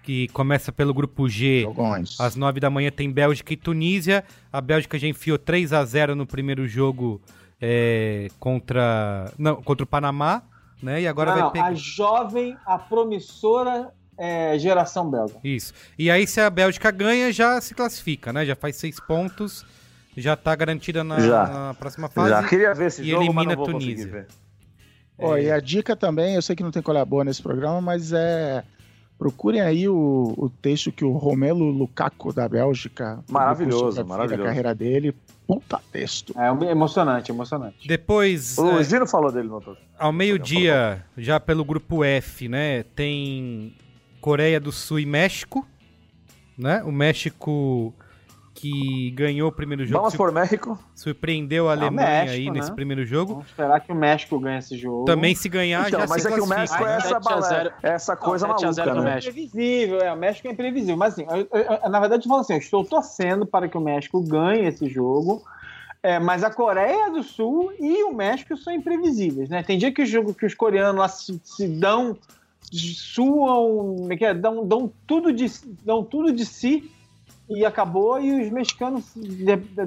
que começa pelo grupo G. Jogões. Às 9 da manhã tem Bélgica e Tunísia. A Bélgica já enfiou 3 a 0 no primeiro jogo é, contra, não, contra o Panamá, né? E agora não, vai pegar... A jovem, a promissora é, geração belga. Isso. E aí, se a Bélgica ganha, já se classifica, né? Já faz seis pontos, já tá garantida na, na próxima fase. Já queria ver esse e jogo, elimina a Tunísia. Oh, e a dica também, eu sei que não tem colher boa nesse programa, mas é Procurem aí o, o texto que o Romelo Lukaku da Bélgica. Maravilhoso, maravilhoso. A carreira dele. Puta texto. É emocionante, emocionante. Depois. O é, Gino falou dele no Ao meio-dia, já pelo grupo F, né? Tem Coreia do Sul e México. Né? O México que ganhou o primeiro jogo. Vamos por México. Surpreendeu a Alemanha México, aí né? nesse primeiro jogo. Vamos esperar que o México ganhe esse jogo. Também se ganhar, então, já mas se é que o México é essa, bala, essa coisa não, maluca, né? É imprevisível, é, o México é imprevisível. Mas assim, eu, eu, na verdade, eu falo assim, eu estou torcendo para que o México ganhe esse jogo. É, mas a Coreia do Sul e o México são imprevisíveis, né? Tem dia que, o jogo, que os coreanos lá se, se dão, suam, é é? dão, dão, tudo de, dão tudo de si e acabou e os mexicanos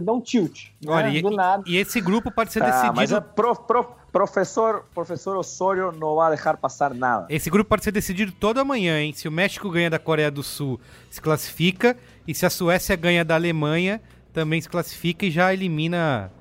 dão tilt. Né? Olha, né? e, Do nada. E esse grupo pode ser ah, decidido. Mas o pro, pro, professor, professor Osorio não vai deixar passar nada. Esse grupo pode ser decidido todo amanhã, hein? Se o México ganha da Coreia do Sul, se classifica. E se a Suécia ganha da Alemanha, também se classifica e já elimina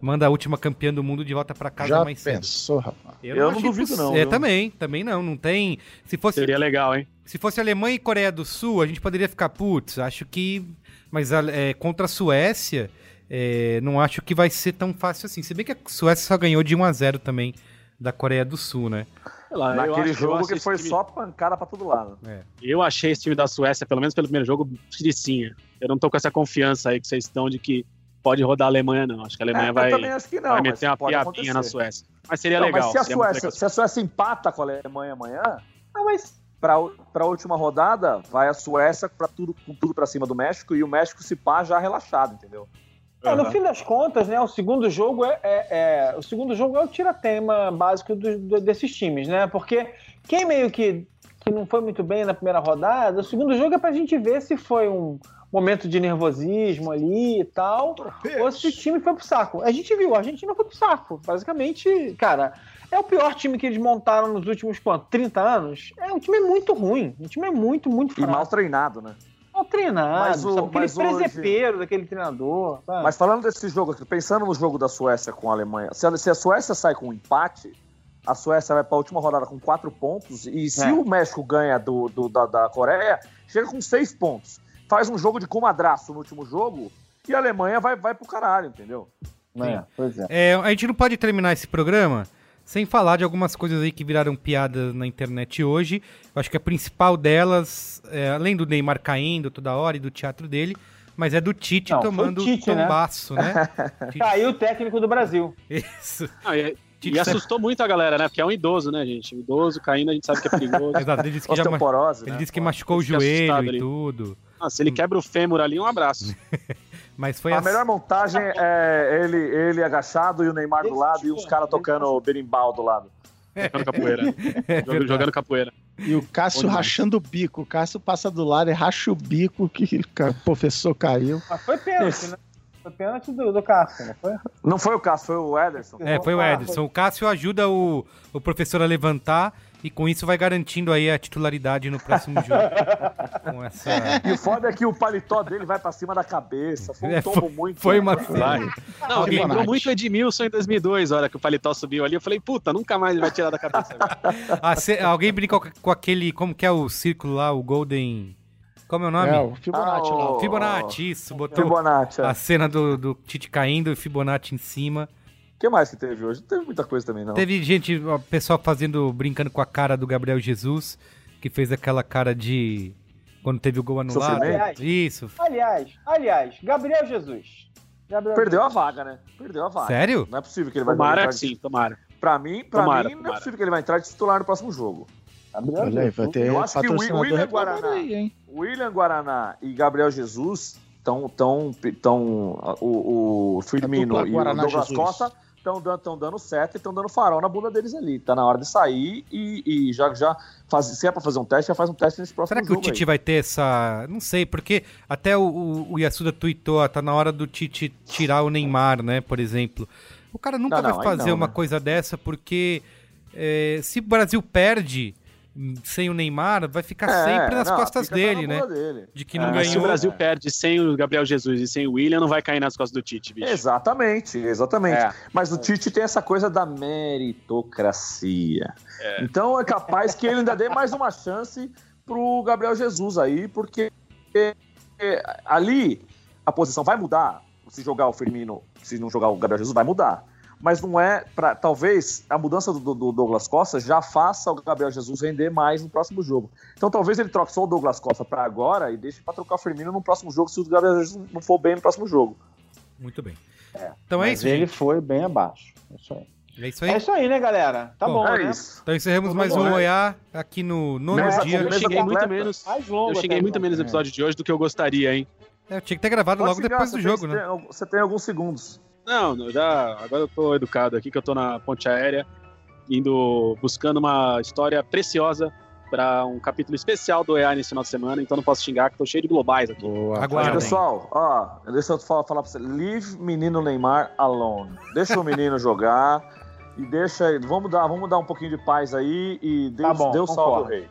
manda a última campeã do mundo de volta para casa Já mais pensou, cedo. rapaz? Eu, eu não, duvido não. É, também, também não, não tem. Se fosse Seria legal, hein? Se fosse Alemanha e Coreia do Sul, a gente poderia ficar putz, acho que mas é, contra a Suécia, é, não acho que vai ser tão fácil assim. Se bem que a Suécia só ganhou de 1 a 0 também da Coreia do Sul, né? Lá, Naquele jogo que, que foi time... só pancada pra todo lado. É. Eu achei esse time da Suécia, pelo menos pelo primeiro jogo, tiricinha. Eu não tô com essa confiança aí que vocês estão de que pode rodar a Alemanha, não. Acho que a Alemanha é, vai, não, vai meter uma piabinha na Suécia. Mas seria não, legal. Mas se a, Suécia, se a Suécia empata com a Alemanha amanhã, ah, mas para a última rodada vai a Suécia para tudo com tudo para cima do México e o México se pá já relaxado, entendeu? É, no fim das contas, né, o segundo jogo é, é, é o segundo jogo é o tiratema básico do, do, desses times, né? Porque quem meio que, que não foi muito bem na primeira rodada, o segundo jogo é pra gente ver se foi um momento de nervosismo ali e tal, ou se o time foi pro saco. A gente viu, a gente não foi pro saco. Basicamente, cara, é o pior time que eles montaram nos últimos, quanto, 30 anos? É, o time é muito ruim. O time é muito, muito fraco. E mal treinado, né? mal treinado, mas o, sabe? aquele presepeiro hoje... daquele treinador. Sabe? Mas falando desse jogo aqui, pensando no jogo da Suécia com a Alemanha, se a, se a Suécia sai com um empate, a Suécia vai para a última rodada com quatro pontos, e se é. o México ganha do, do da, da, Coreia, chega com seis pontos. Faz um jogo de comadraço no último jogo, e a Alemanha vai, vai pro caralho, entendeu? É, pois é. é. A gente não pode terminar esse programa sem falar de algumas coisas aí que viraram piada na internet hoje. Eu acho que a principal delas, é, além do Neymar caindo toda hora e do teatro dele, mas é do Tite Não, tomando Tite, né? tombaço, né? né? Caiu o técnico do Brasil. Isso. Ah, e, e assustou muito a galera, né? Porque é um idoso, né, gente? Um idoso caindo, a gente sabe que é perigoso. Exato, ele disse que, já, ele né? disse que machucou o joelho e ali. tudo. Ah, se ele quebra o fêmur ali, um abraço. Mas foi a, a melhor montagem é ele, ele agachado e o Neymar do lado e os caras tocando berimbau do lado. Jogando capoeira. É jogando, jogando, capoeira. E o Cássio rachando o bico. O Cássio passa do lado e racha o bico que o professor caiu. Mas foi pênalti, né? Foi pênalti do, do Cássio, não foi? Não foi o Cássio, foi o Ederson. É, foi o Ederson. O Cássio ajuda o, o professor a levantar e com isso vai garantindo aí a titularidade no próximo jogo. com essa... E o foda é que o paletó dele vai pra cima da cabeça. Foi um é, tombo muito. Foi uma Não, lembrou muito Edmilson em 2002, a hora que o paletó subiu ali. Eu falei, puta, nunca mais ele vai tirar da cabeça. ah, cê, alguém brincou com aquele, como que é o círculo lá, o Golden... Como é o nome? É, o Fibonacci. Ah, o... Fibonacci, isso. Botou Fibonacci, é. a cena do, do Tite caindo e Fibonacci em cima. O que mais que teve hoje? Não teve muita coisa também, não. Teve gente, ó, pessoal fazendo, brincando com a cara do Gabriel Jesus, que fez aquela cara de. Quando teve o gol anulado. Aliás, Isso. Aliás, aliás, Gabriel Jesus. Gabriel Perdeu Jesus. a vaga, né? Perdeu a vaga. Sério? Não é possível que ele vai tomara entrar. sim, tomara. Pra mim, pra tomara, mim não é possível que ele vai entrar de titular no próximo jogo. Gabriel Olha aí, vai ter Eu acho que o William Guaraná, aí, William Guaraná e Gabriel Jesus estão. Tão, tão, o, o Firmino e o Douglas Jesus. Costa estão dando, dando certo e estão dando farol na bunda deles ali. Tá na hora de sair e, e já, já faz, se é pra fazer um teste, já faz um teste nesse próximo Será que o Tite aí. vai ter essa. Não sei, porque até o, o Yasuda tweetou, tá na hora do Tite tirar o Neymar, né, por exemplo. O cara nunca não, vai não, fazer não, uma né? coisa dessa porque é, se o Brasil perde sem o Neymar, vai ficar é, sempre nas não, costas dele, né? Dele. De que não é, ganhou. Se o Brasil perde sem o Gabriel Jesus e sem o William, não vai cair nas costas do Tite, bicho. Exatamente, exatamente. É. Mas o Tite tem essa coisa da meritocracia. É. Então é capaz que ele ainda dê mais uma chance pro Gabriel Jesus aí, porque ali a posição vai mudar. Se jogar o Firmino, se não jogar o Gabriel Jesus, vai mudar mas não é para talvez a mudança do, do, Douglas Costa já faça o Gabriel Jesus render mais no próximo jogo. Então talvez ele troque só o Douglas Costa para agora e deixe para trocar o Firmino no próximo jogo se o Gabriel Jesus não for bem no próximo jogo. Muito bem. É, então é isso. Ele gente. foi bem abaixo. É isso aí. É isso aí? É isso aí, né, galera? Tá bom, bom é né? Isso. Então encerramos mais um Oiá aqui no nono dia. Eu cheguei muito menos, eu cheguei muito menos no episódio de hoje do que eu gostaria, hein? É, eu tinha que ter gravado Pode logo depois do jogo, né? Tem, você tem alguns segundos. Não, eu já. Agora eu tô educado aqui, que eu tô na ponte aérea, indo buscando uma história preciosa para um capítulo especial do EA nesse final de semana, então não posso xingar, que tô cheio de globais aqui. Boa, Agora, pessoal, ó, deixa eu falar, falar pra você. Leave menino Neymar alone. Deixa o menino jogar e deixa. Vamos dar, vamos dar um pouquinho de paz aí e dê, tá bom, dê o salve ao rei.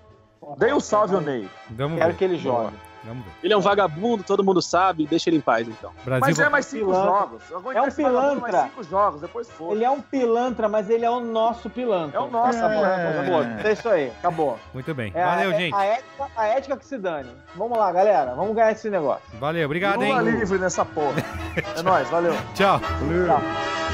Dê o salve ao Ney. Quero ver. que ele jogue. Vamos ver. Ele é um vagabundo, todo mundo sabe, deixa ele em paz, então. Brasil mas é mais cinco jogos. É um pilantra. Mais cinco jogos, depois foi. Ele é um pilantra, mas ele é o nosso pilantra. É o nosso, é, amor. É isso aí, acabou. Muito bem. É Valeu, a, gente. A ética, a ética que se dane. Vamos lá, galera. Vamos ganhar esse negócio. Valeu, obrigado, hein. livre nessa porra. é nóis, valeu. Tchau. Valeu. Tchau.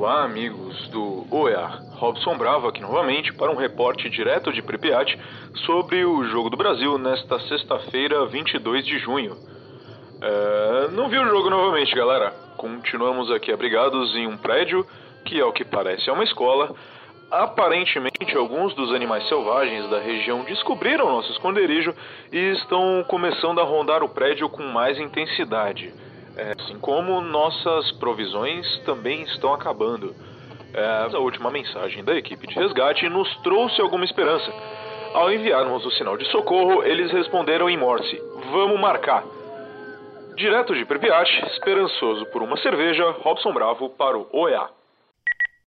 Olá, amigos do OEA. Robson Bravo aqui novamente para um reporte direto de Pripyat sobre o Jogo do Brasil nesta sexta-feira, 22 de junho. É, não vi o jogo novamente, galera. Continuamos aqui abrigados em um prédio que, ao que parece, é uma escola. Aparentemente, alguns dos animais selvagens da região descobriram nosso esconderijo e estão começando a rondar o prédio com mais intensidade. É, assim como nossas provisões também estão acabando. É, a última mensagem da equipe de resgate nos trouxe alguma esperança. Ao enviarmos o sinal de socorro, eles responderam em Morse: Vamos marcar. Direto de Pripyat, esperançoso por uma cerveja, Robson Bravo para o OEA.